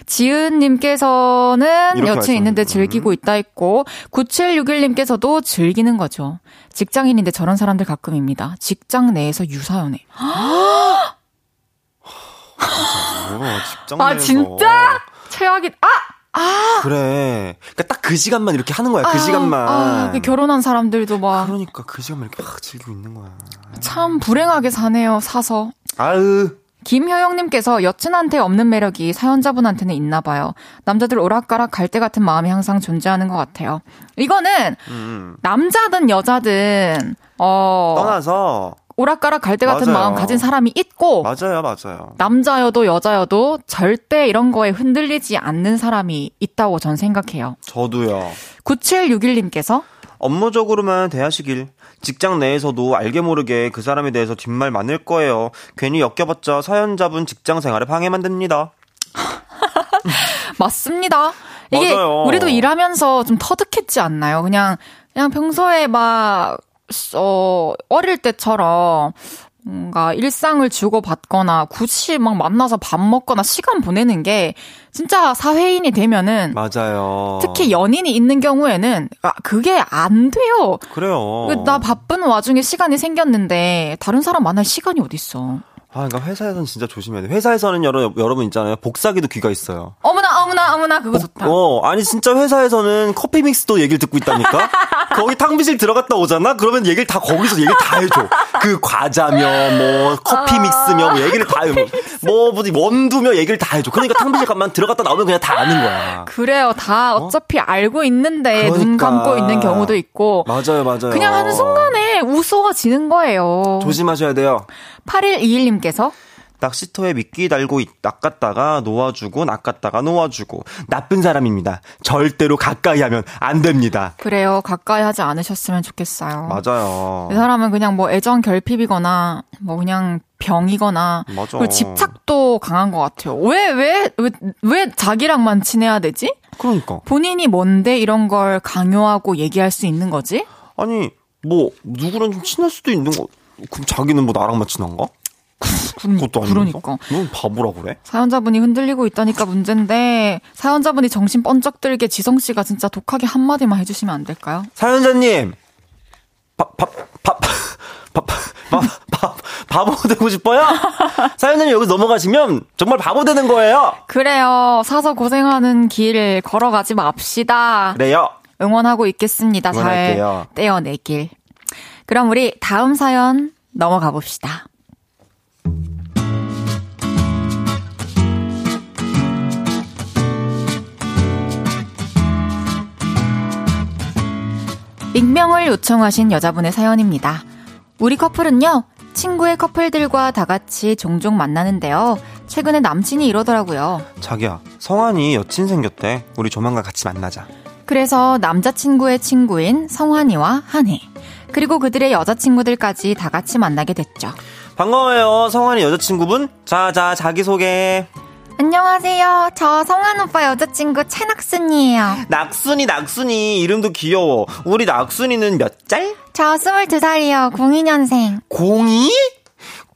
지은님께서는 여친 있는데 즐기고 있다 했고 9761님께서도 즐기는 거죠. 직장인인데 저런 사람들 가끔입니다. 직장 내에서 유사연애. 직장 아 진짜 최악이 아 아. 그래. 그러니까 딱 그 시간만 이렇게 하는 거야. 그 아, 시간만. 아, 그 결혼한 사람들도 막. 그러니까 그 시간만 이렇게 막 즐기고 있는 거야. 참 불행하게 사네요. 사서. 아으. 김효영님께서 여친한테 없는 매력이 사연자분한테는 있나 봐요. 남자들 오락가락 갈 때 같은 마음이 항상 존재하는 것 같아요. 이거는 음. 남자든 여자든 어 떠나서 오락가락 갈때 같은 맞아요. 마음 가진 사람이 있고 맞아요, 맞아요. 남자여도 여자여도 절대 이런 거에 흔들리지 않는 사람이 있다고 전 생각해요. 저도요. 9761님께서 업무적으로만 대하시길. 직장 내에서도 알게 모르게 그 사람에 대해서 뒷말 많을 거예요. 괜히 엮여봤자 사연자분 직장 생활에 방해만 됩니다. 맞습니다. 이게 맞아요. 우리도 일하면서 좀 터득했지 않나요? 그냥 그냥 평소에 막 어, 어릴 때처럼 뭔가 일상을 주고받거나 굳이 막 만나서 밥 먹거나 시간 보내는 게 진짜 사회인이 되면은 맞아요. 특히 연인이 있는 경우에는 아 그게 안 돼요. 그래요. 나 바쁜 와중에 시간이 생겼는데 다른 사람 만날 시간이 어딨어. 아, 그러니까 회사에서는 진짜 조심해야 돼. 회사에서는 여러, 여러분 있잖아요. 복사기도 귀가 있어요. 어머나, 어머나, 어머나, 그거 좋다. 어, 아니, 진짜 회사에서는 커피 믹스도 얘기를 듣고 있다니까? 거기 탕비실 들어갔다 오잖아? 그러면 얘기를 다 거기서 얘기를 다 해줘. 그 과자며, 뭐, 커피 아. 믹스며, 뭐, 얘기를 다, 해. 뭐, 뭐지, 원두며 얘기를 다 해줘. 그러니까 탕비실 가만 들어갔다 나오면 그냥 다 아는 거야. 그래요. 다 어? 어차피 어? 알고 있는데 그러니까. 눈 감고 있는 경우도 있고. 맞아요, 맞아요. 그냥 하는 순간에 우소가 지는 거예요. 조심하셔야 돼요. 8121님 께서 낚시터에 미끼 달고 낚았다가 놓아주고 낚았다가 놓아주고 나쁜 사람입니다. 절대로 가까이 하면 안 됩니다. 그래요. 가까이 하지 않으셨으면 좋겠어요. 맞아요. 이 사람은 그냥 뭐 애정 결핍이거나 뭐 그냥 병이거나 맞아. 그리고 집착도 강한 것 같아요. 왜 왜 왜 왜 자기랑만 친해야 되지? 그러니까 본인이 뭔데 이런 걸 강요하고 얘기할 수 있는 거지? 아니 뭐 누구랑 좀 친할 수도 있는 거. 그럼 자기는 뭐 나랑만 친한가? 그것도 아니고. 그러니까. 넌 바보라 그래? 사연자분이 흔들리고 있다니까 문제인데 사연자분이 정신 번쩍 들게 지성 씨가 진짜 독하게 한 마디만 해주시면 안 될까요? 사연자님, 밥밥밥밥 바보 되고 싶어요? 사연자님 여기 넘어가시면 정말 바보 되는 거예요. 그래요. 사서 고생하는 길 걸어가지 맙시다. 그래요. 응원하고 있겠습니다. 응원할게요. 잘 떼어내길. 그럼 우리 다음 사연 넘어가 봅시다. 익명을 요청하신 여자분의 사연입니다. 우리 커플은요, 친구의 커플들과 다 같이 종종 만나는데요. 최근에 남친이 이러더라고요. 자기야, 성환이 여친 생겼대. 우리 조만간 같이 만나자. 그래서 남자친구의 친구인 성환이와 한혜, 그리고 그들의 여자친구들까지 다 같이 만나게 됐죠. 반가워요, 성환이 여자친구분. 자, 자, 자기소개. 안녕하세요. 저 성한 오빠 여자친구 최낙순이에요. 낙순이, 낙순이. 이름도 귀여워. 우리 낙순이는 몇 짤? 저 22살이요. 02년생. 02?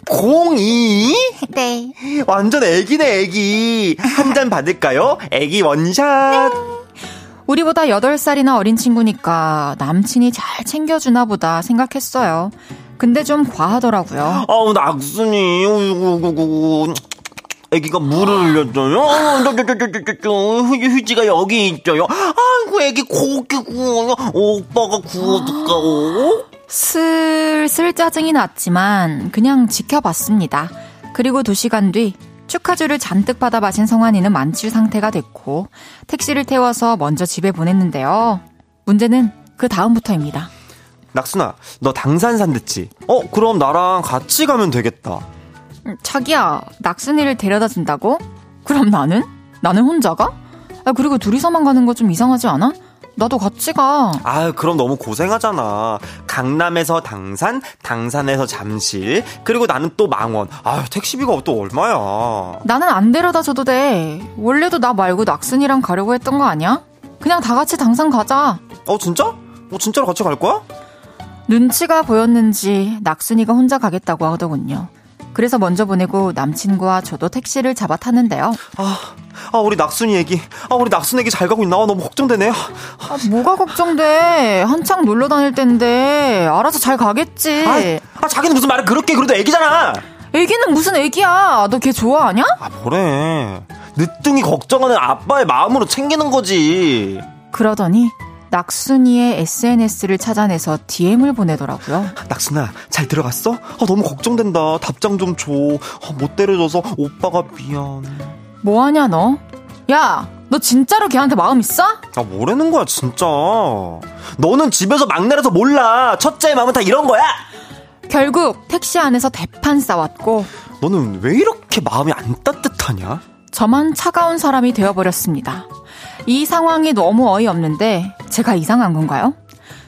02? 네. 완전 애기네, 애기. 한 잔 받을까요? 애기 원샷. 네. 우리보다 8살이나 어린 친구니까 남친이 잘 챙겨주나 보다 생각했어요. 근데 좀 과하더라고요. 아우, 낙순이. 애기가 물을 흘렸어요. 휴지가 여기 있어요. 아이고, 애기 고기 구워요. 오빠가 구워줄까요? 슬슬 짜증이 났지만 그냥 지켜봤습니다. 그리고 두 시간 뒤 축하주를 잔뜩 받아 마신 성환이는 만취 상태가 됐고 택시를 태워서 먼저 집에 보냈는데요. 문제는 그 다음부터입니다. 낙순아, 너 당산산 듣지? 어, 그럼 나랑 같이 가면 되겠다. 자기야, 낙순이를 데려다 준다고? 그럼 나는? 나는 혼자가? 아, 그리고 둘이서만 가는 거 좀 이상하지 않아? 나도 같이 가. 아유, 그럼 너무 고생하잖아. 강남에서 당산, 당산에서 잠실, 그리고 나는 또 망원. 아유, 택시비가 또 얼마야. 나는 안 데려다 줘도 돼. 원래도 나 말고 낙순이랑 가려고 했던 거 아니야? 그냥 다 같이 당산 가자. 어, 진짜? 어, 진짜로 같이 갈 거야? 눈치가 보였는지 낙순이가 혼자 가겠다고 하더군요. 그래서 먼저 보내고 남친과 저도 택시를 잡아 탔는데요. 아, 아, 우리 낙순이 얘기. 아, 우리 낙순 얘기 잘 가고 있나? 아, 너무 걱정되네. 아, 뭐가 걱정돼. 한창 놀러 다닐 텐데. 알아서 잘 가겠지. 아, 아 자기는 무슨 말을 그렇게 그래도 애기잖아. 애기는 무슨 애기야. 너 걔 좋아하냐? 아, 뭐래. 늦둥이 걱정하는 아빠의 마음으로 챙기는 거지. 그러더니 낙순이의 SNS를 찾아내서 DM을 보내더라고요. 낙순아, 잘 들어갔어? 아, 너무 걱정된다. 답장 좀 줘. 아, 못 때려줘서 오빠가 미안. 뭐하냐, 너? 야, 너 진짜로 걔한테 마음 있어? 아, 뭐라는 거야, 진짜. 너는 집에서 막내라서 몰라. 첫째의 마음은 다 이런 거야! 결국 택시 안에서 대판 싸웠고 너는 왜 이렇게 마음이 안 따뜻하냐? 저만 차가운 사람이 되어버렸습니다. 이 상황이 너무 어이없는데 제가 이상한 건가요?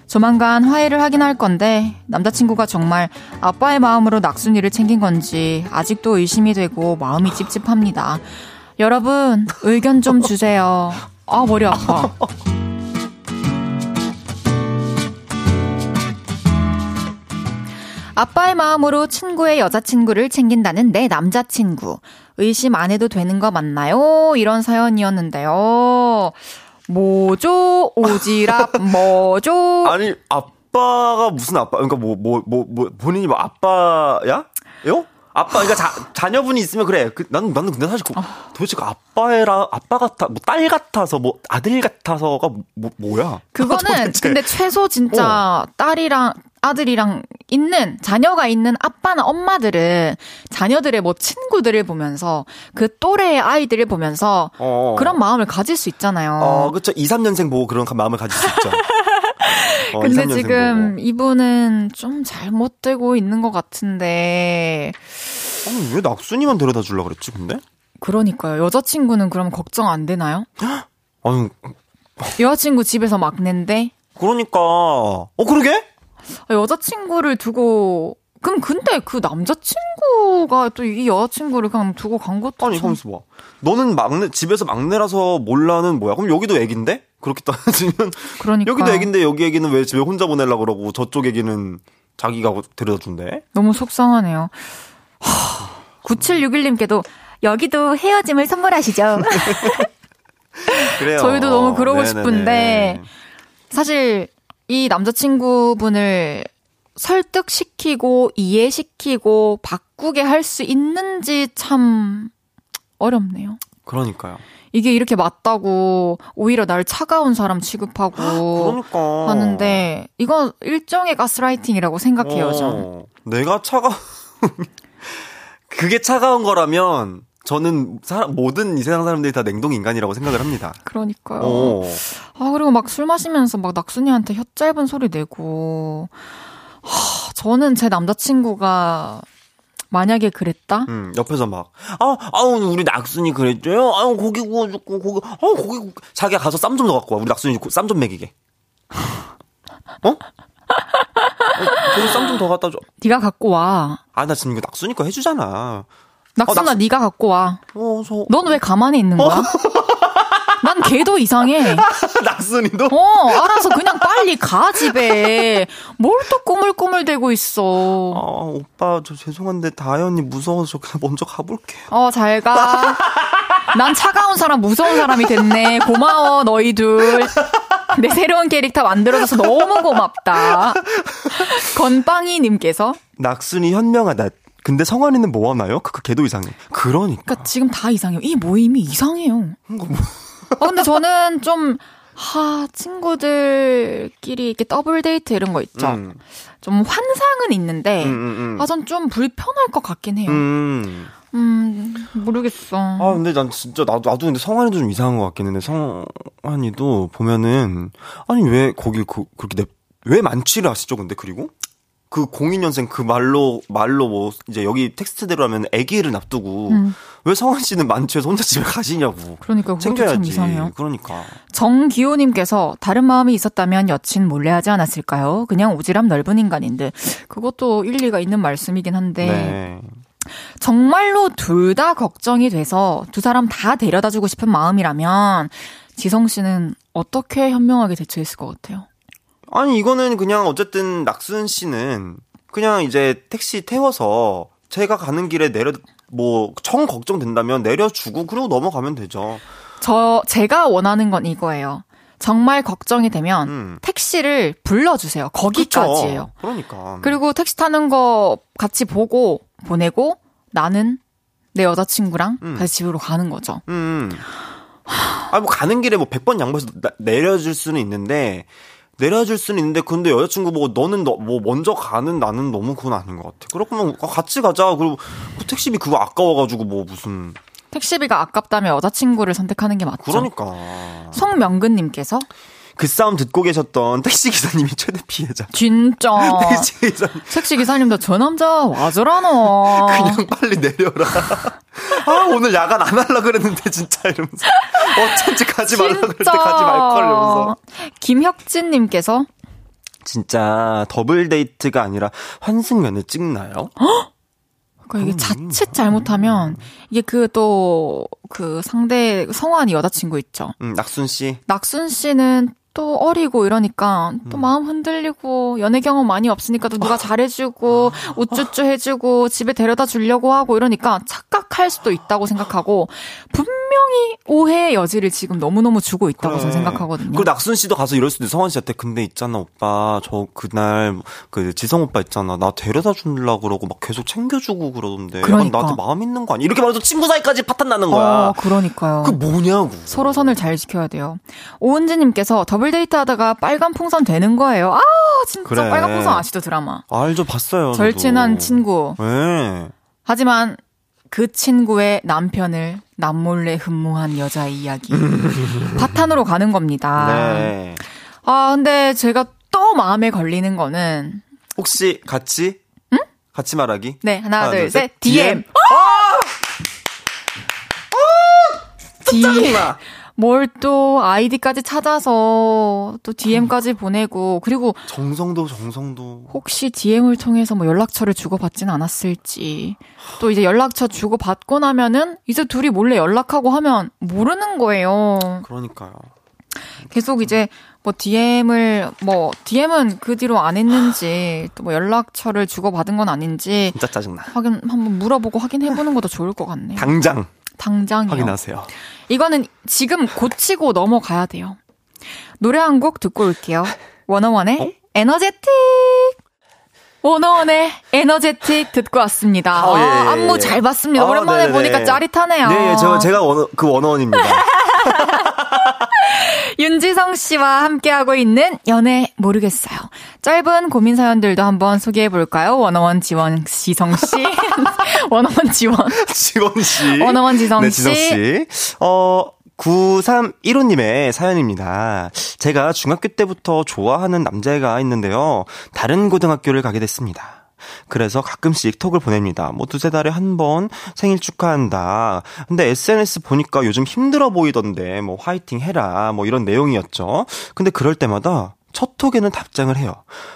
조만간 화해를 하긴 할 건데 남자친구가 정말 아빠의 마음으로 낙순이를 챙긴 건지 아직도 의심이 되고 마음이 찝찝합니다. 여러분 의견 좀 주세요. 아 머리 아파. 아빠의 마음으로 친구의 여자친구를 챙긴다는 내 남자친구. 의심 안 해도 되는 거 맞나요? 이런 사연이었는데요. 뭐죠? 오지랖 뭐죠? 아니, 아빠가 무슨 아빠? 그러니까 뭐, 뭐, 뭐, 뭐 본인이 뭐 아빠야? 요? 아빠, 그러니까 자, 자녀분이 있으면 그래. 그, 나는, 나는 근데 사실 그, 도대체 그 아빠라, 아빠 같아, 뭐 딸 같아서, 뭐 아들 같아서가 뭐, 뭐야? 그거는 근데 최소 진짜 어. 딸이랑 아들이랑 있는 자녀가 있는 아빠나 엄마들은 자녀들의 뭐 친구들을 보면서 그 또래의 아이들을 보면서 어. 그런 마음을 가질 수 있잖아요. 어, 그렇죠. 2, 3년생 보고 그런 마음을 가질 수 있죠. 어, 근데 지금. 이분은 좀 잘못되고 있는 것 같은데. 아니, 왜 낙순이만 데려다 주려고 그랬지, 근데? 그러니까요. 여자친구는 그럼 걱정 안 되나요? 아니. 여자친구 집에서 막내인데? 그러니까. 어, 그러게? 여자친구를 두고 그럼 근데 그 남자친구가 또 이 여자친구를 그냥 두고 간 것도 아니 참... 봐. 너는 막내 집에서 막내라서 몰라는 뭐야? 그럼 여기도 애긴데? 그렇게 따지면 그러니까. 여기도 애긴데 여기 애기는 왜 집에 혼자 보내려 그러고 저쪽 애기는 자기가 데려다 준대? 너무 속상하네요. 9761님께도 여기도 헤어짐을 선물하시죠. 그래요. 저희도 너무 그러고 네네네. 싶은데 사실 이 남자친구분을 설득시키고 이해시키고 바꾸게 할 수 있는지 참 어렵네요. 그러니까요. 이게 이렇게 맞다고 오히려 날 차가운 사람 취급하고 그러니까. 하는데 이건 일종의 가스라이팅이라고 생각해요, 어, 전. 내가 차가 그게 차가운 거라면 저는 사람, 모든 이 세상 사람들이 다 냉동 인간이라고 생각을 합니다. 그러니까요. 오. 아, 그리고 막 술 마시면서 막 낙순이한테 혀 짧은 소리 내고. 하, 저는 제 남자친구가 만약에 그랬다? 음, 옆에서 막, 아, 아우, 우리 낙순이 그랬죠요? 아우, 고기 구워줬고, 고기, 아우, 고기 구 자기가 가서 쌈좀더 갖고 와. 우리 낙순이 쌈 좀 먹이게. 어? 어 저기 쌈좀 더 갖다 줘. 네가 갖고 와. 아, 나 지금 이거 낙순이 거 해주잖아. 낙순아, 어, 낙... 네가 갖고 와. 어, 저... 넌왜 가만히 있는 거야? 어? 난 걔도 이상해. 낙순이도? 어, 알아서 그냥 빨리 가, 집에. 뭘 또 꾸물꾸물 대고 있어. 아, 오빠, 저 죄송한데, 다혜 언니 무서워서 그냥 먼저 가볼게요. 어, 잘 가. 난 차가운 사람, 무서운 사람이 됐네. 고마워, 너희들. 내 새로운 캐릭터 만들어줘서 너무 고맙다. 건빵이님께서. 낙순이 현명하다. 근데 성환이는 뭐 하나요? 그, 그 걔도 이상해. 그러니까. 그러니까 지금 다 이상해요. 이 모임이 이상해요. 뭐. 아, 근데 저는 좀, 하, 친구들끼리 이렇게 더블 데이트 이런 거 있죠. 음. 좀 환상은 있는데, 음, 음, 음. 아, 전 좀 불편할 것 같긴 해요. 음. 음, 모르겠어. 아, 근데 난 진짜, 나도, 나도 근데 성환이도 좀 이상한 것 같긴 한데, 성환이도 보면은, 아니, 왜 거기 그, 그렇게 내, 왜 만취를 하시죠, 근데, 그리고? 그 02년생 그 말로 말로 뭐 이제 여기 텍스트대로 하면 아기를 놔두고 음. 왜 성원 씨는 만취해서 혼자 집에 가시냐고. 그러니까 챙겨야지. 참 이상해요. 그러니까. 정기호님께서 다른 마음이 있었다면 여친 몰래 하지 않았을까요? 그냥 오지랖 넓은 인간인데 그것도 일리가 있는 말씀이긴 한데. 네. 정말로 둘 다 걱정이 돼서 두 사람 다 데려다 주고 싶은 마음이라면 지성 씨는 어떻게 현명하게 대처했을 것 같아요? 아니 이거는 그냥 어쨌든 낙순 씨는 그냥 이제 택시 태워서 제가 가는 길에 내려 뭐 청 걱정된다면 내려주고 그리고 넘어가면 되죠. 저 제가 원하는 건 이거예요. 정말 걱정이 되면 음. 택시를 불러주세요. 거기까지예요. 그쵸. 그러니까. 그리고 택시 타는 거 같이 보고 보내고 나는 내 여자친구랑 음. 다시 집으로 가는 거죠. 음. 아, 뭐 가는 길에 뭐 100번 양보해서 내려줄 수는 있는데 내려줄 수는 있는데 근데 여자친구 보고 너는 너, 뭐 먼저 가는 나는 너무 그건 아닌 것 같아. 그렇구면 같이 가자. 그리고 그 택시비 그거 아까워가지고 뭐 무슨 택시비가 아깝다면 여자친구를 선택하는 게 맞죠. 그러니까 송명근님께서 그 싸움 듣고 계셨던 택시 기사님이 최대 피해자. 진짜. 택시 기사. 택시 기사님도 저 남자 와저라노. 그냥 빨리 내려라. 아 오늘 야간 안 할라 그랬는데 진짜 이러면서 어쩐지 가지 말라 그럴 때 가지 말걸 이러면서. 김혁진님께서 진짜 더블 데이트가 아니라 환승연애 찍나요? 그러니까 이게 자칫 잘못하면 이게 그 또그 그 상대 성환이 여자친구 있죠. 음, 낙순 씨. 낙순 씨는 또 어리고 이러니까 또 음. 마음 흔들리고 연애 경험 많이 없으니까 또 누가 잘해주고 우쭈쭈 해주고 집에 데려다 주려고 하고 이러니까 착각할 수도 있다고 생각하고 분명 히 오해의 여지를 지금 너무너무 주고 있다고 그래. 저는 생각하거든요. 그 낙순 씨도 가서 이럴 수도 있어. 성원 씨한테 근데 있잖아 오빠 저 그날 그 지성 오빠 있잖아 나 데려다 주려고 그러고 막 계속 챙겨주고 그러던데 그러니까. 나한테 마음 있는 거 아니야? 이렇게 말해서 친구 사이까지 파탄 나는 거야. 어, 그러니까요. 그 뭐냐고. 서로 선을 잘 지켜야 돼요. 오은지님께서 더블 데이트 하다가 빨간 풍선 되는 거예요. 아, 진짜 그래. 빨간 풍선 아시죠, 드라마? 알죠, 봤어요. 절친한 저도. 친구. 네. 하지만 그 친구의 남편을 남몰래 흠모한 여자의 이야기. 파탄으로 가는 겁니다. 네. 아, 근데 제가 또 마음에 걸리는 거는 혹시 같이 응? 같이 말하기? 네, 하나, 하나 둘, 둘, 셋. DM. DM. 아! 아! DM. 뭘 또 아이디까지 찾아서 또 DM까지 음. 보내고 그리고 정성도 정성도 혹시 DM을 통해서 뭐 연락처를 주고받진 않았을지 또 이제 연락처 주고받고 나면은 이제 둘이 몰래 연락하고 하면 모르는 거예요. 그러니까요. 계속 이제 뭐 DM을 뭐 DM은 그 뒤로 안 했는지 또 뭐 연락처를 주고받은 건 아닌지 진짜 짜증나. 확인 한번 물어보고 확인해 보는 것도 좋을 것 같네요. 당장 당장이요. 확인하세요. 이거는 지금 고치고 넘어가야 돼요. 노래 한 곡 듣고 올게요. 워너원의 어? 에너제틱! 워너원의 에너제틱 듣고 왔습니다. 어, 예, 예, 예. 안무 잘 봤습니다. 아, 오랜만에 네네네. 보니까 짜릿하네요. 네, 예, 저, 제가 워너, 그 워너원입니다. 윤지성 씨와 함께하고 있는 연애 모르겠어요. 짧은 고민 사연들도 한번 소개해 볼까요? 워너원 지원 지성 씨. 워너원 지원. 지원 씨. 워너원 지성 씨. 네, 지성 씨. 어, 9315님의 사연입니다. 제가 중학교 때부터 좋아하는 남자애가 있는데요. 다른 고등학교를 가게 됐습니다. 그래서 가끔씩 톡을 보냅니다. 뭐 두세 달에 한 번 생일 축하한다. 근데 SNS 보니까 요즘 힘들어 보이던데 뭐 화이팅 해라. 뭐 이런 내용이었죠. 근데 그럴 때마다 첫 톡에는 답장을 해요.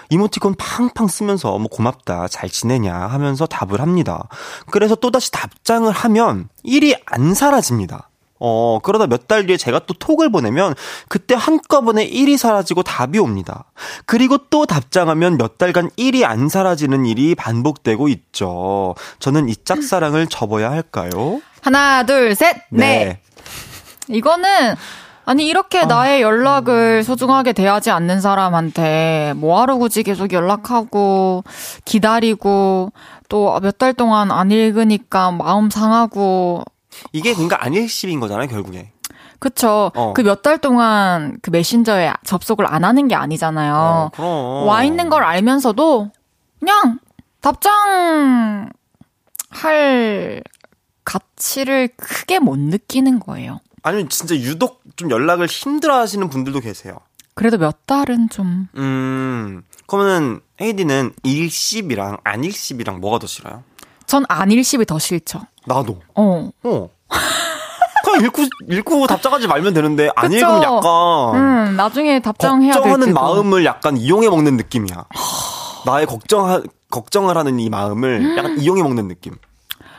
이모티콘 팡팡 쓰면서 뭐 고맙다, 잘 지내냐 하면서 답을 합니다. 그래서 또다시 답장을 하면 일이 안 사라집니다. 어, 그러다 몇 달 뒤에 제가 또 톡을 보내면 그때 한꺼번에 1이 사라지고 답이 옵니다. 그리고 또 답장하면 몇 달간 1이 안 사라지는 일이 반복되고 있죠. 저는 이 짝사랑을 접어야 할까요? 하나, 둘, 셋, 네. 네. 이거는 아니 이렇게 아. 나의 연락을 소중하게 대하지 않는 사람한테 뭐하러 굳이 계속 연락하고 기다리고 또 몇 달 동안 안 읽으니까 마음 상하고 이게 그러니까 안일십인 거잖아요, 결국에. 그쵸. 어. 그몇 달 동안 그 메신저에 접속을 안 하는 게 아니잖아요. 어, 와 있는 걸 알면서도 그냥 답장 할 가치를 크게 못 느끼는 거예요. 아니면 진짜 유독 좀 연락을 힘들어 하시는 분들도 계세요. 그래도 몇 달은 좀. 음, 그러면은 헤이디는 일십이랑 안일십이랑 뭐가 더 싫어요? 전 안 일십이 더 싫죠. 나도. 어. 어. 그냥 읽고 읽고 답장하지 말면 되는데 안 읽으면 약간 음, 나중에 답장해야 될 걱정하는. 마음을 약간 이용해 먹는 느낌이야. 나의 걱정 걱정을 하는 이 마음을 약간 이용해 먹는 느낌.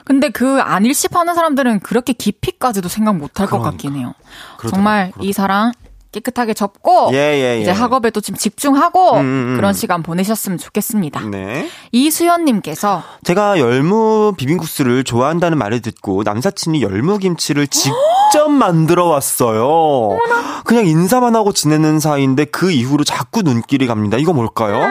근데 그 안일십 하는 사람들은 그렇게 깊이까지도 생각 못할것 그러니까. 같긴 해요. 그러더라고요. 정말 그러더라고요. 이 사랑 깨끗하게 접고 예, 예, 예. 이제 학업에 또좀 집중하고 음, 음. 그런 시간 보내셨으면 좋겠습니다. 네. 이수연님께서 제가 열무 비빔국수를 좋아한다는 말을 듣고 남사친이 열무 김치를 직접 만들어 왔어요. 그냥 인사만 하고 지내는 사이인데 그 이후로 자꾸 눈길이 갑니다. 이거 뭘까요?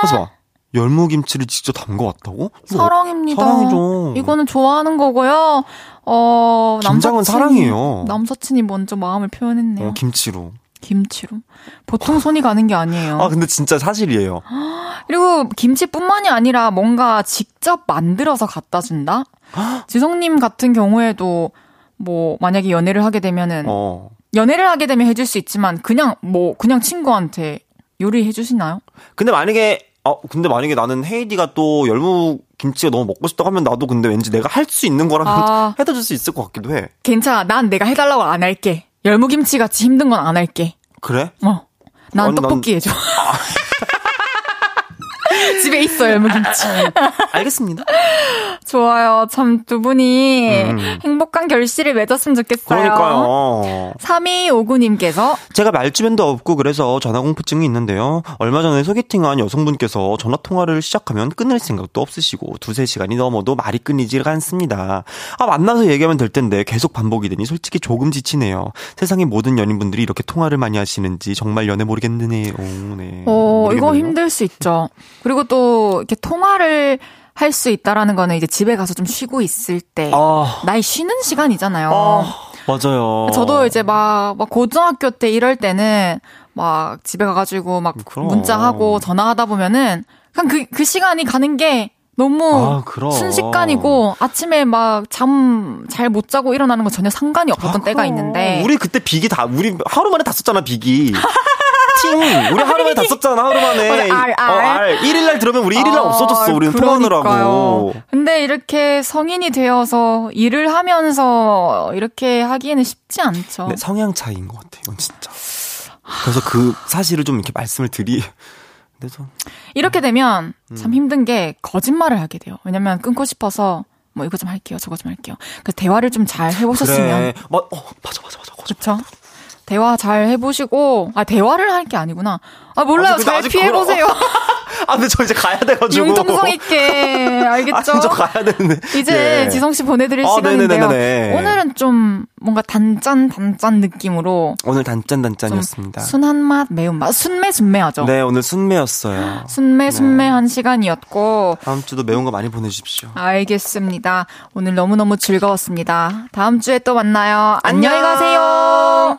그래서 봐. 열무 김치를 직접 담궈 왔다고? 사랑입니다. 사랑이죠. 이거는 좋아하는 거고요. 어, 김장은 남사친이- 사랑이에요. 남사친이 먼저 마음을 표현했네요. 어, 김치로. 김치로. 보통 손이 가는 게 아니에요. 아, 근데 진짜 사실이에요. 그리고 김치뿐만이 아니라 뭔가 직접 만들어서 갖다 준다? 지성님 같은 경우에도 뭐 만약에 연애를 하게 되면은 어. 연애를 하게 되면 해줄 수 있지만 그냥 뭐 그냥 친구한테 요리해 주시나요? 근데 만약에 어 근데 만약에 나는 헤이디가 또 열무 김치가 너무 먹고 싶다고 하면 나도 근데 왠지 내가 할 수 있는 거라면 아. 해다 줄 수 있을 것 같기도 해. 괜찮아. 난 내가 해달라고 안 할게. 열무김치 같이 힘든 건 안 할게. 그래? 어. 난 아니, 난- 떡볶이 해줘. 집에 있어, 열무김치. 알겠습니다. 좋아요. 참 두 분이 음. 행복한 결실을 맺었으면 좋겠어요. 그러니까요. 3259님께서 제가 말주변도 없고 그래서 전화 공포증이 있는데요. 얼마 전에 소개팅한 여성분께서 전화 통화를 시작하면 끊을 생각도 없으시고 두세 시간이 넘어도 말이 끊이지가 않습니다. 아 만나서 얘기하면 될 텐데 계속 반복이 되니 솔직히 조금 지치네요. 세상의 모든 연인분들이 이렇게 통화를 많이 하시는지 정말 연애 모르겠네요. 네. 어, 이거 모르겠네요. 힘들 수 있죠. 그리고 또 이렇게 통화를 할 수 있다라는 거는 이제 집에 가서 좀 쉬고 있을 때 아, 나의 쉬는 시간이잖아요. 아 맞아요. 저도 이제 막, 막 고등학교 때 이럴 때는 막 집에 가가지고 막 그럼. 문자하고 전화하다 보면은 그냥 그, 그 시간이 가는 게 너무 아. 순식간이고 아침에 막 잠 잘 못 자고 일어나는 거 전혀 상관이 없었던 때가 있는데 아, 우리 그때 비기 다 우리 하루 만에 다 썼잖아 비기. 팅 우리 하루 만에 다 썼잖아 하루 만에. 맞아, 알, 알. 어, 알. 1일 날 들으면 우리 1일 날 아, 없어졌어. 우리는 그러니까요. 통화하느라고. 근데 이렇게 성인이 되어서 일을 하면서 이렇게 하기에는 쉽지 않죠. 네, 성향 차이인 것 같아. 이건 진짜. 그래서 그 사실을 좀 이렇게 말씀을 드리. 근데 좀 이렇게 되면 음. 참 힘든 게 거짓말을 하게 돼요. 왜냐면 끊고 싶어서 뭐 이거 좀 할게요, 저거 좀 할게요. 그 대화를 좀 잘 해보셨으면 그래. 마, 어, 맞아 맞아 맞아. 거짓말. 그렇죠. 대화 잘 해보시고 아 대화를 할 게 아니구나. 아 몰라요. 근데 잘 피해 보세요. 아 근데 저 이제 가야 돼가지고. 융통성 있게 알겠죠? 아, 저 가야 되는데. 이제 예. 지성 씨 보내드릴 아, 시간인데요. 네네네네. 오늘은 좀 뭔가 단짠 단짠 느낌으로 오늘 단짠 좀 단짠이었습니다. 순한 맛, 매운 맛, 순매 순매하죠. 네 오늘 순매였어요. 순매 순매한 시간이었고 다음 주도 매운 거 많이 보내주십시오. 알겠습니다. 오늘 너무 너무 즐거웠습니다. 다음 주에 또 만나요. 안녕. 안녕히 가세요.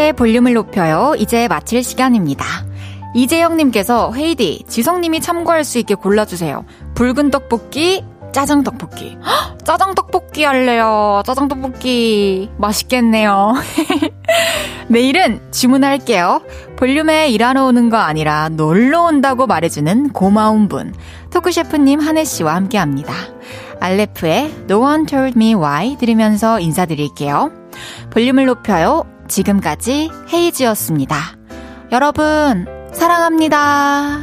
헤이지의 볼륨을 높여요. 이제 마칠 시간입니다. 이재영님께서 헤이디, 지성님이 참고할 수 있게 골라주세요. 붉은 떡볶이, 짜장 떡볶이. 헉, 짜장 떡볶이 할래요. 짜장 떡볶이 맛있겠네요. 내일은 주문할게요. 볼륨에 일하러 오는 거 아니라 놀러 온다고 말해주는 고마운 분. 토크셰프님 한혜씨와 함께 합니다. 알레프의 No One Told Me Why 들으면서 인사드릴게요. 볼륨을 높여요. 지금까지 헤이즈였습니다. 여러분, 사랑합니다.